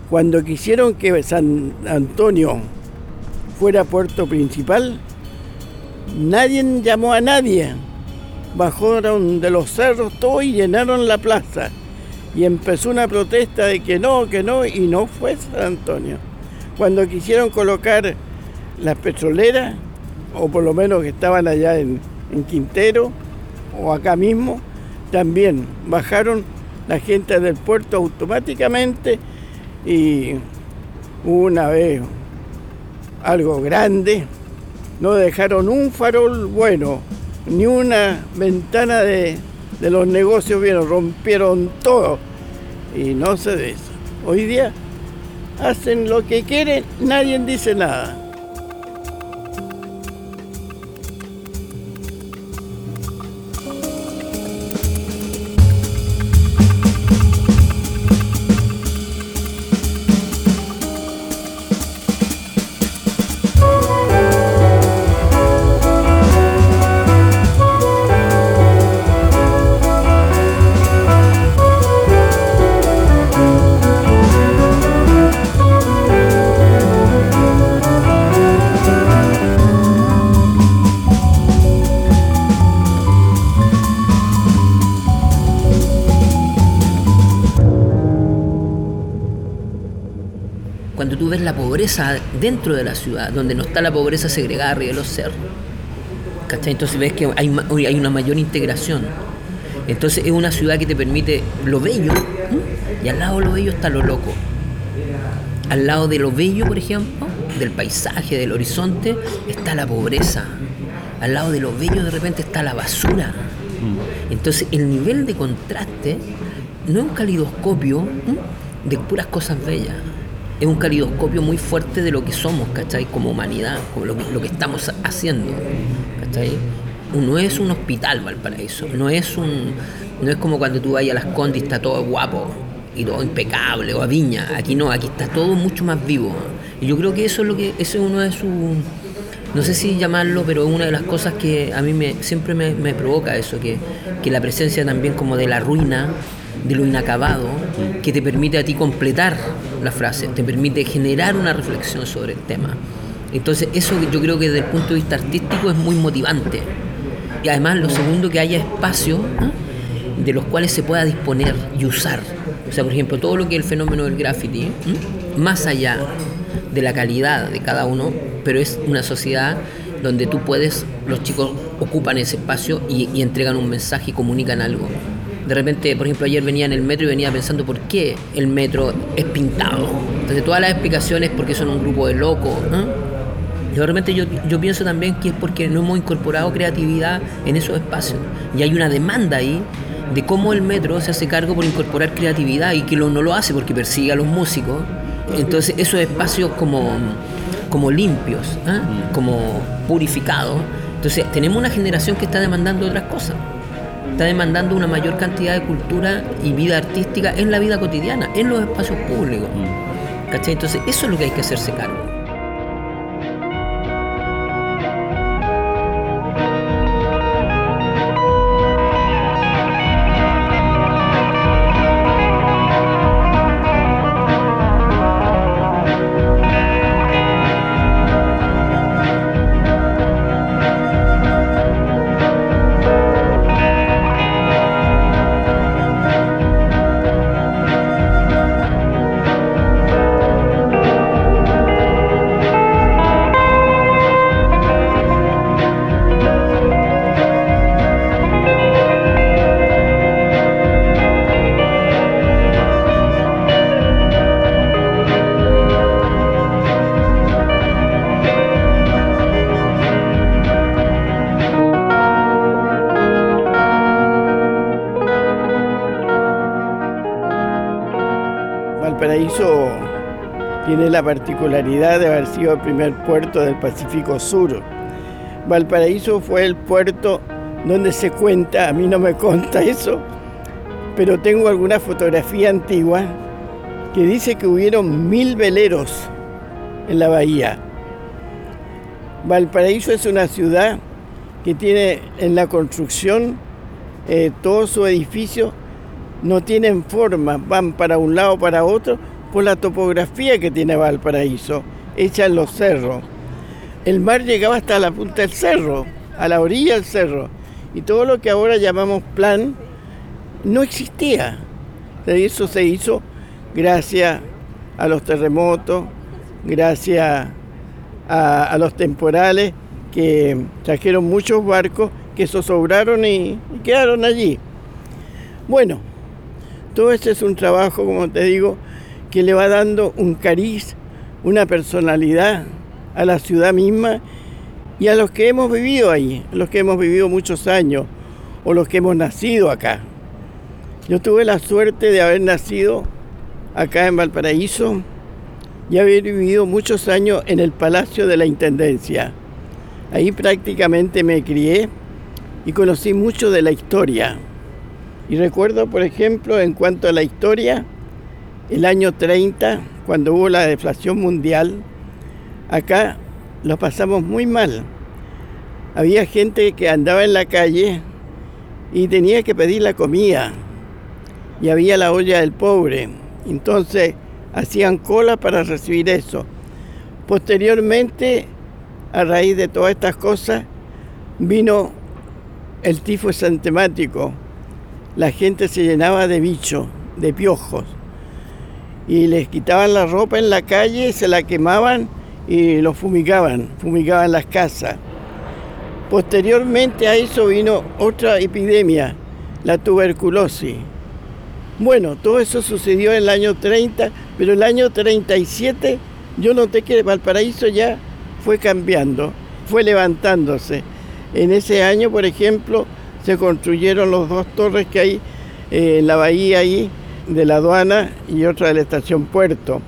Cuando quisieron que San Antonio fuera puerto principal, nadie llamó a nadie. Bajaron de los cerros todo y llenaron la plaza y empezó una protesta de que no, que no, y no fue San Antonio. Cuando quisieron colocar las petroleras, o por lo menos que estaban allá en, en Quintero, o acá mismo, también bajaron la gente del puerto automáticamente y una vez algo grande, no dejaron un farol bueno, ni una ventana de, de los negocios bien, rompieron todo y no se de eso. Hoy día hacen lo que quieren, nadie dice nada. Ves la pobreza dentro de la ciudad, donde no está la pobreza segregada arriba de los cerros. Entonces ves que hay, hay una mayor integración. Entonces es una ciudad que te permite lo bello, y al lado de lo bello está lo loco. Al lado de lo bello, por ejemplo, del paisaje, del horizonte, está la pobreza. Al lado de lo bello de repente está la basura. Entonces el nivel de contraste no es un calidoscopio de puras cosas bellas. Es un calidoscopio muy fuerte de lo que somos, ¿cachai? Como humanidad, como lo lo que estamos haciendo, ¿cachai? No es un hospital Valparaíso, no es un no es como cuando tú vas a las Condes y está todo guapo y todo impecable, o a Viña, aquí no, aquí está todo mucho más vivo. Y yo creo que eso es lo que, eso es uno de sus no sé si llamarlo, pero es una de las cosas que a mí me, siempre me, me provoca eso, que, que la presencia también como de la ruina, de lo inacabado, que te permite a ti completar la frase, te permite generar una reflexión sobre el tema. Entonces eso yo creo que desde el punto de vista artístico es muy motivante. Y además lo segundo, que haya espacios ¿eh? de los cuales se pueda disponer y usar. O sea, por ejemplo, todo lo que es el fenómeno del graffiti, más allá de la calidad de cada uno, pero es una sociedad donde tú puedes, los chicos ocupan ese espacio y entregan un mensaje y comunican algo. De repente, por ejemplo, ayer venía en el metro y venía pensando por qué el metro es pintado. Entonces, todas las explicaciones porque son un grupo de locos. ¿eh? Y de repente yo, yo pienso también que es porque no hemos incorporado creatividad en esos espacios. Y hay una demanda ahí de cómo el metro se hace cargo por incorporar creatividad y que lo, no lo hace porque persigue a los músicos. Entonces esos espacios como, como limpios, ¿ah? como purificados. Entonces tenemos una generación que está demandando otras cosas. Está demandando una mayor cantidad de cultura y vida artística en la vida cotidiana, en los espacios públicos. ¿Cachai? Entonces eso es lo que hay que hacerse cargo. La particularidad de haber sido el primer puerto del Pacífico Sur. Valparaíso fue el puerto donde se cuenta, a mí no me consta eso, pero tengo alguna fotografía antigua que dice que hubieron mil veleros en la bahía. Valparaíso es una ciudad que tiene en la construcción eh, todo su edificio no tienen forma, van para un lado para otro por la topografía que tiene Valparaíso, hecha en los cerros. El mar llegaba hasta la punta del cerro, a la orilla del cerro, y todo lo que ahora llamamos plan no existía. Eso se hizo gracias a los terremotos, gracias a, los temporales que trajeron muchos barcos que zozobraron y, y quedaron allí. Bueno, todo este es un trabajo, como te digo, que le va dando un cariz, una personalidad a la ciudad misma y a los que hemos vivido ahí, los que hemos vivido muchos años o los que hemos nacido acá. Yo tuve la suerte de haber nacido acá en Valparaíso y haber vivido muchos años en el Palacio de la Intendencia. Ahí prácticamente me crié y conocí mucho de la historia. Y recuerdo, por ejemplo, en cuanto a la historia, el año 30, cuando hubo la deflación mundial, acá lo pasamos muy mal. Había gente que andaba en la calle y tenía que pedir la comida. Y había la olla del pobre. Entonces hacían cola para recibir eso. Posteriormente, a raíz de todas estas cosas, vino el tifo exantemático. La gente se llenaba de bichos, de piojos. Y les quitaban la ropa en la calle, se la quemaban y lo fumigaban, fumigaban las casas. Posteriormente a eso vino otra epidemia, la tuberculosis. Bueno, todo eso sucedió en el año 30, pero el año 37 yo noté que Valparaíso ya fue cambiando, fue levantándose. En ese año, por ejemplo, se construyeron los dos torres que hay eh, en la bahía ahí de la aduana y otra de la estación Puerto.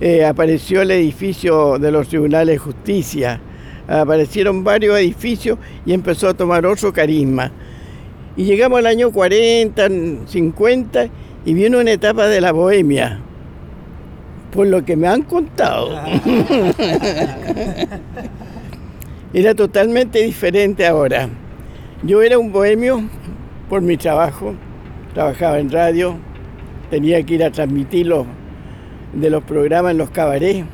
Eh, apareció el edificio de los tribunales de justicia, aparecieron varios edificios y empezó a tomar otro carisma. Y llegamos al año 40, 50 y viene una etapa de la bohemia, por lo que me han contado. era totalmente diferente ahora. Yo era un bohemio por mi trabajo, trabajaba en radio, tenía que ir a transmitir los, de los programas en los cabarets.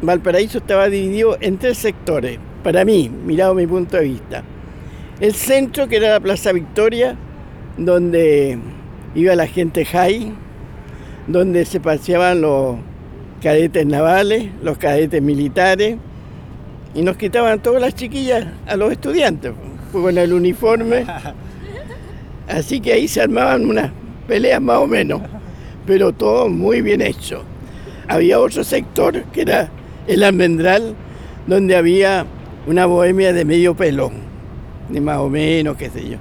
Valparaíso estaba dividido en tres sectores, para mí, mirado mi punto de vista. El centro, que era la Plaza Victoria, donde iba la gente high, donde se paseaban los cadetes navales, los cadetes militares, y nos quitaban todas las chiquillas a los estudiantes, pues, con el uniforme. Así que ahí se armaban unas peleas más o menos, pero todo muy bien hecho. Había otro sector que era el almendral, donde había una bohemia de medio pelo, de más o menos, qué sé yo.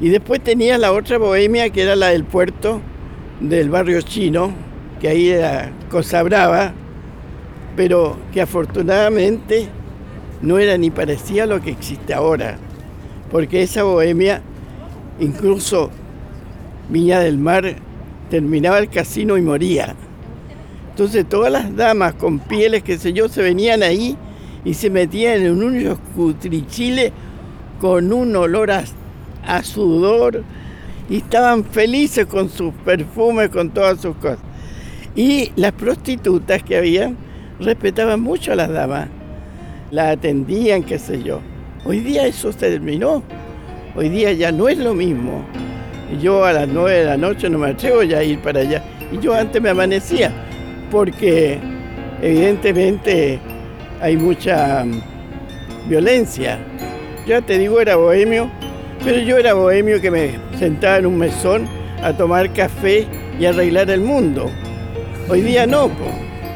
Y después tenía la otra bohemia que era la del puerto del barrio chino, que ahí era cosa brava, pero que afortunadamente no era ni parecía lo que existe ahora, porque esa bohemia, incluso Viña del Mar, terminaba el casino y moría. Entonces todas las damas con pieles, qué sé yo, se venían ahí y se metían en unos cutrichiles con un olor a, sudor y estaban felices con sus perfumes, con todas sus cosas. Y las prostitutas que había respetaban mucho a las damas, las atendían, qué sé yo. Hoy día eso se terminó, hoy día ya no es lo mismo. Yo a las nueve de la noche no me atrevo ya a ir para allá. Y yo antes me amanecía, porque evidentemente hay mucha mm, violencia. Ya te digo, era bohemio, pero yo era bohemio que me sentaba en un mesón a tomar café y arreglar el mundo. Hoy día no,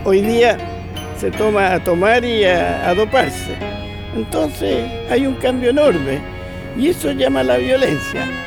hoy día se toma a tomar y a, a doparse. Entonces hay un cambio enorme y eso llama la violencia.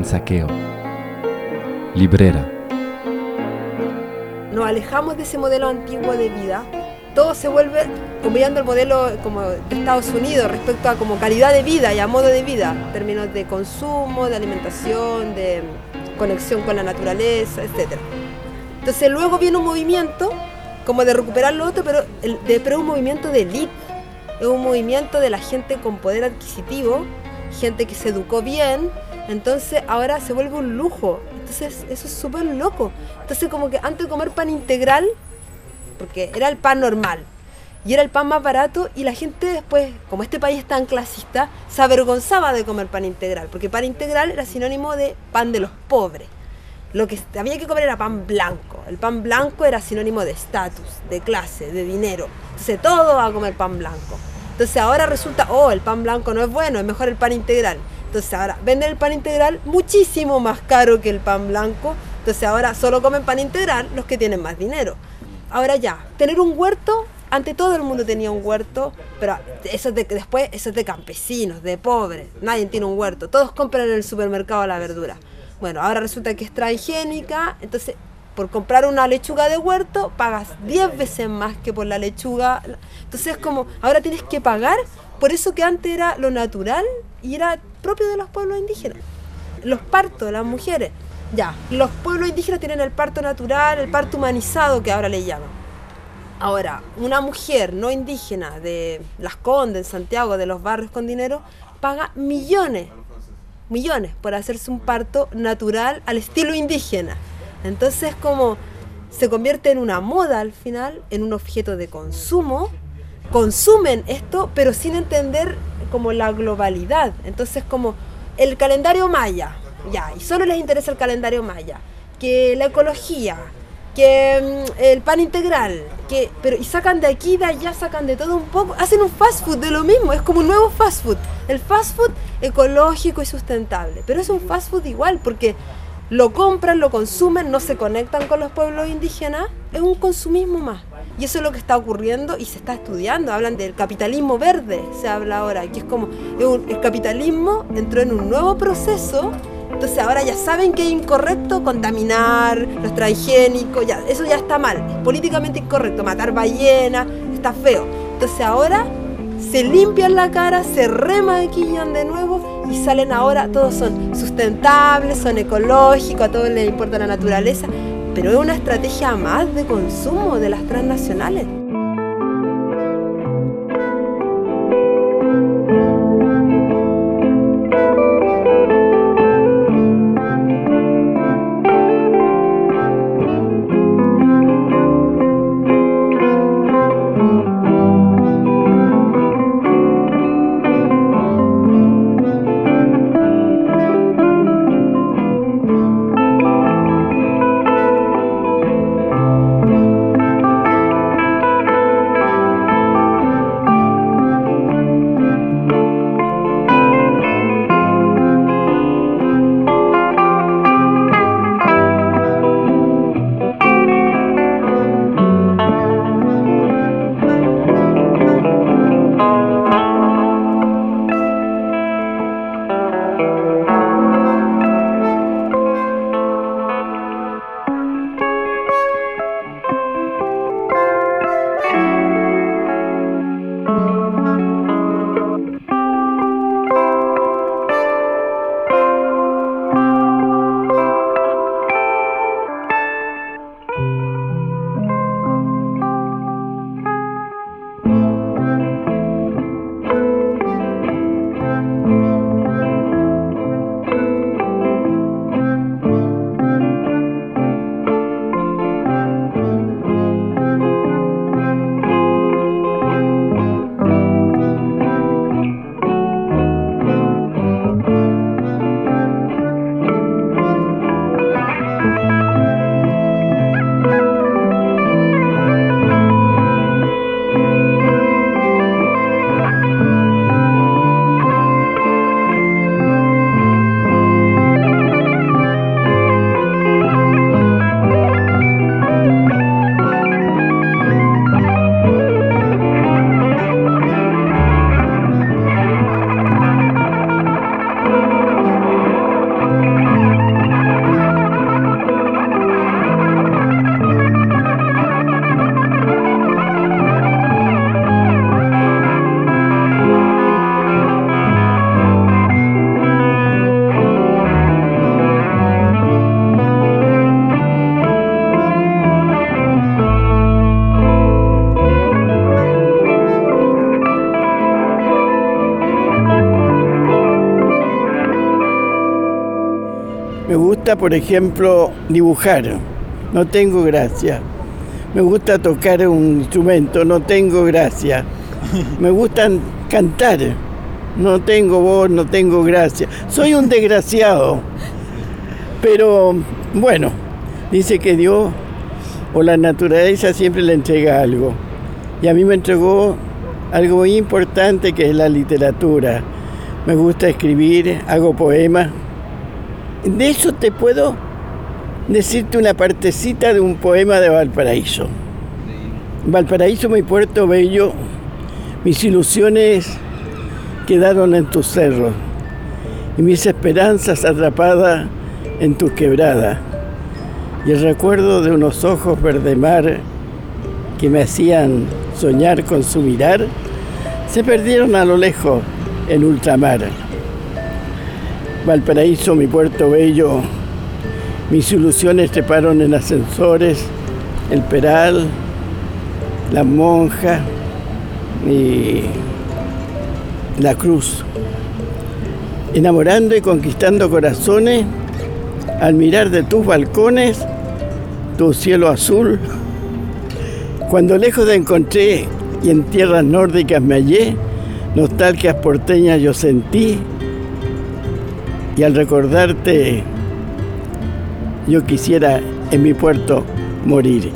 Yanzaqueo, librera. Nos alejamos de ese modelo antiguo de vida. Todo se vuelve cambiando el modelo como de Estados Unidos respecto a como calidad de vida y a modo de vida, en términos de consumo, de alimentación, de conexión con la naturaleza, etc. Entonces luego viene un movimiento como de recuperar lo otro, pero, de, pero un movimiento de elite, es un movimiento de la gente con poder adquisitivo, gente que se educó bien, entonces ahora se vuelve un lujo. Entonces eso es súper loco. Entonces como que antes de comer pan integral, porque era el pan normal, y era el pan más barato y la gente después, como este país es tan clasista, se avergonzaba de comer pan integral, porque pan integral era sinónimo de pan de los pobres. Lo que había que comer era pan blanco. El pan blanco era sinónimo de estatus, de clase, de dinero. Entonces todo va a comer pan blanco. Entonces ahora resulta, oh, el pan blanco no es bueno, es mejor el pan integral. Entonces ahora venden el pan integral muchísimo más caro que el pan blanco. Entonces ahora solo comen pan integral los que tienen más dinero. Ahora ya, tener un huerto, ante todo el mundo tenía un huerto, pero eso es de, después eso es de campesinos, de pobres. Nadie tiene un huerto. Todos compran en el supermercado la verdura. Bueno, ahora resulta que es transgénica, entonces por comprar una lechuga de huerto pagas 10 veces más que por la lechuga. Entonces como, ahora tienes que pagar por eso que antes era lo natural y era propio de los pueblos indígenas. Los partos las mujeres. Ya, los pueblos indígenas tienen el parto natural, el parto humanizado que ahora le llaman. Ahora, una mujer no indígena de Las Condes, en Santiago, de los barrios con dinero, paga millones millones por hacerse un parto natural al estilo indígena. Entonces como se convierte en una moda al final, en un objeto de consumo, consumen esto pero sin entender como la globalidad. Entonces como el calendario maya, ya, y solo les interesa el calendario maya, que la ecología, que mm, el pan integral, que pero y sacan de aquí, de allá, sacan de todo un poco, hacen un fast food de lo mismo, es como un nuevo fast food. El fast food ecológico y sustentable, pero es un fast food igual porque lo compran, lo consumen, no se conectan con los pueblos indígenas, es un consumismo más. Y eso es lo que está ocurriendo y se está estudiando. Hablan del capitalismo verde, se habla ahora, que es como el capitalismo entró en un nuevo proceso entonces ahora ya saben que es incorrecto contaminar, los transgénicos, eso ya está mal, es políticamente incorrecto, matar ballenas, está feo. Entonces ahora se limpian la cara, se remaquillan de nuevo y salen ahora, todos son sustentables, son ecológicos, a todos les importa la naturaleza, pero es una estrategia más de consumo de las transnacionales. Gusta, por ejemplo, dibujar, no tengo gracia. Me gusta tocar un instrumento, no tengo gracia. Me gustan cantar, no tengo voz, no tengo gracia. Soy un desgraciado. Pero bueno, dice que Dios o la naturaleza siempre le entrega algo. Y a mí me entregó algo muy importante que es la literatura. Me gusta escribir, hago poemas. De eso te puedo decirte una partecita de un poema de Valparaíso. Valparaíso, mi puerto bello, mis ilusiones quedaron en tus cerros y mis esperanzas atrapadas en tu quebrada. Y el recuerdo de unos ojos verde mar que me hacían soñar con su mirar se perdieron a lo lejos en ultramar. Valparaíso, mi puerto bello, mis ilusiones treparon en ascensores, el peral, la monja y la cruz. Enamorando y conquistando corazones al mirar de tus balcones tu cielo azul. Cuando lejos te encontré y en tierras nórdicas me hallé, nostalgias porteñas yo sentí y al recordarte yo quisiera en mi puerto morir.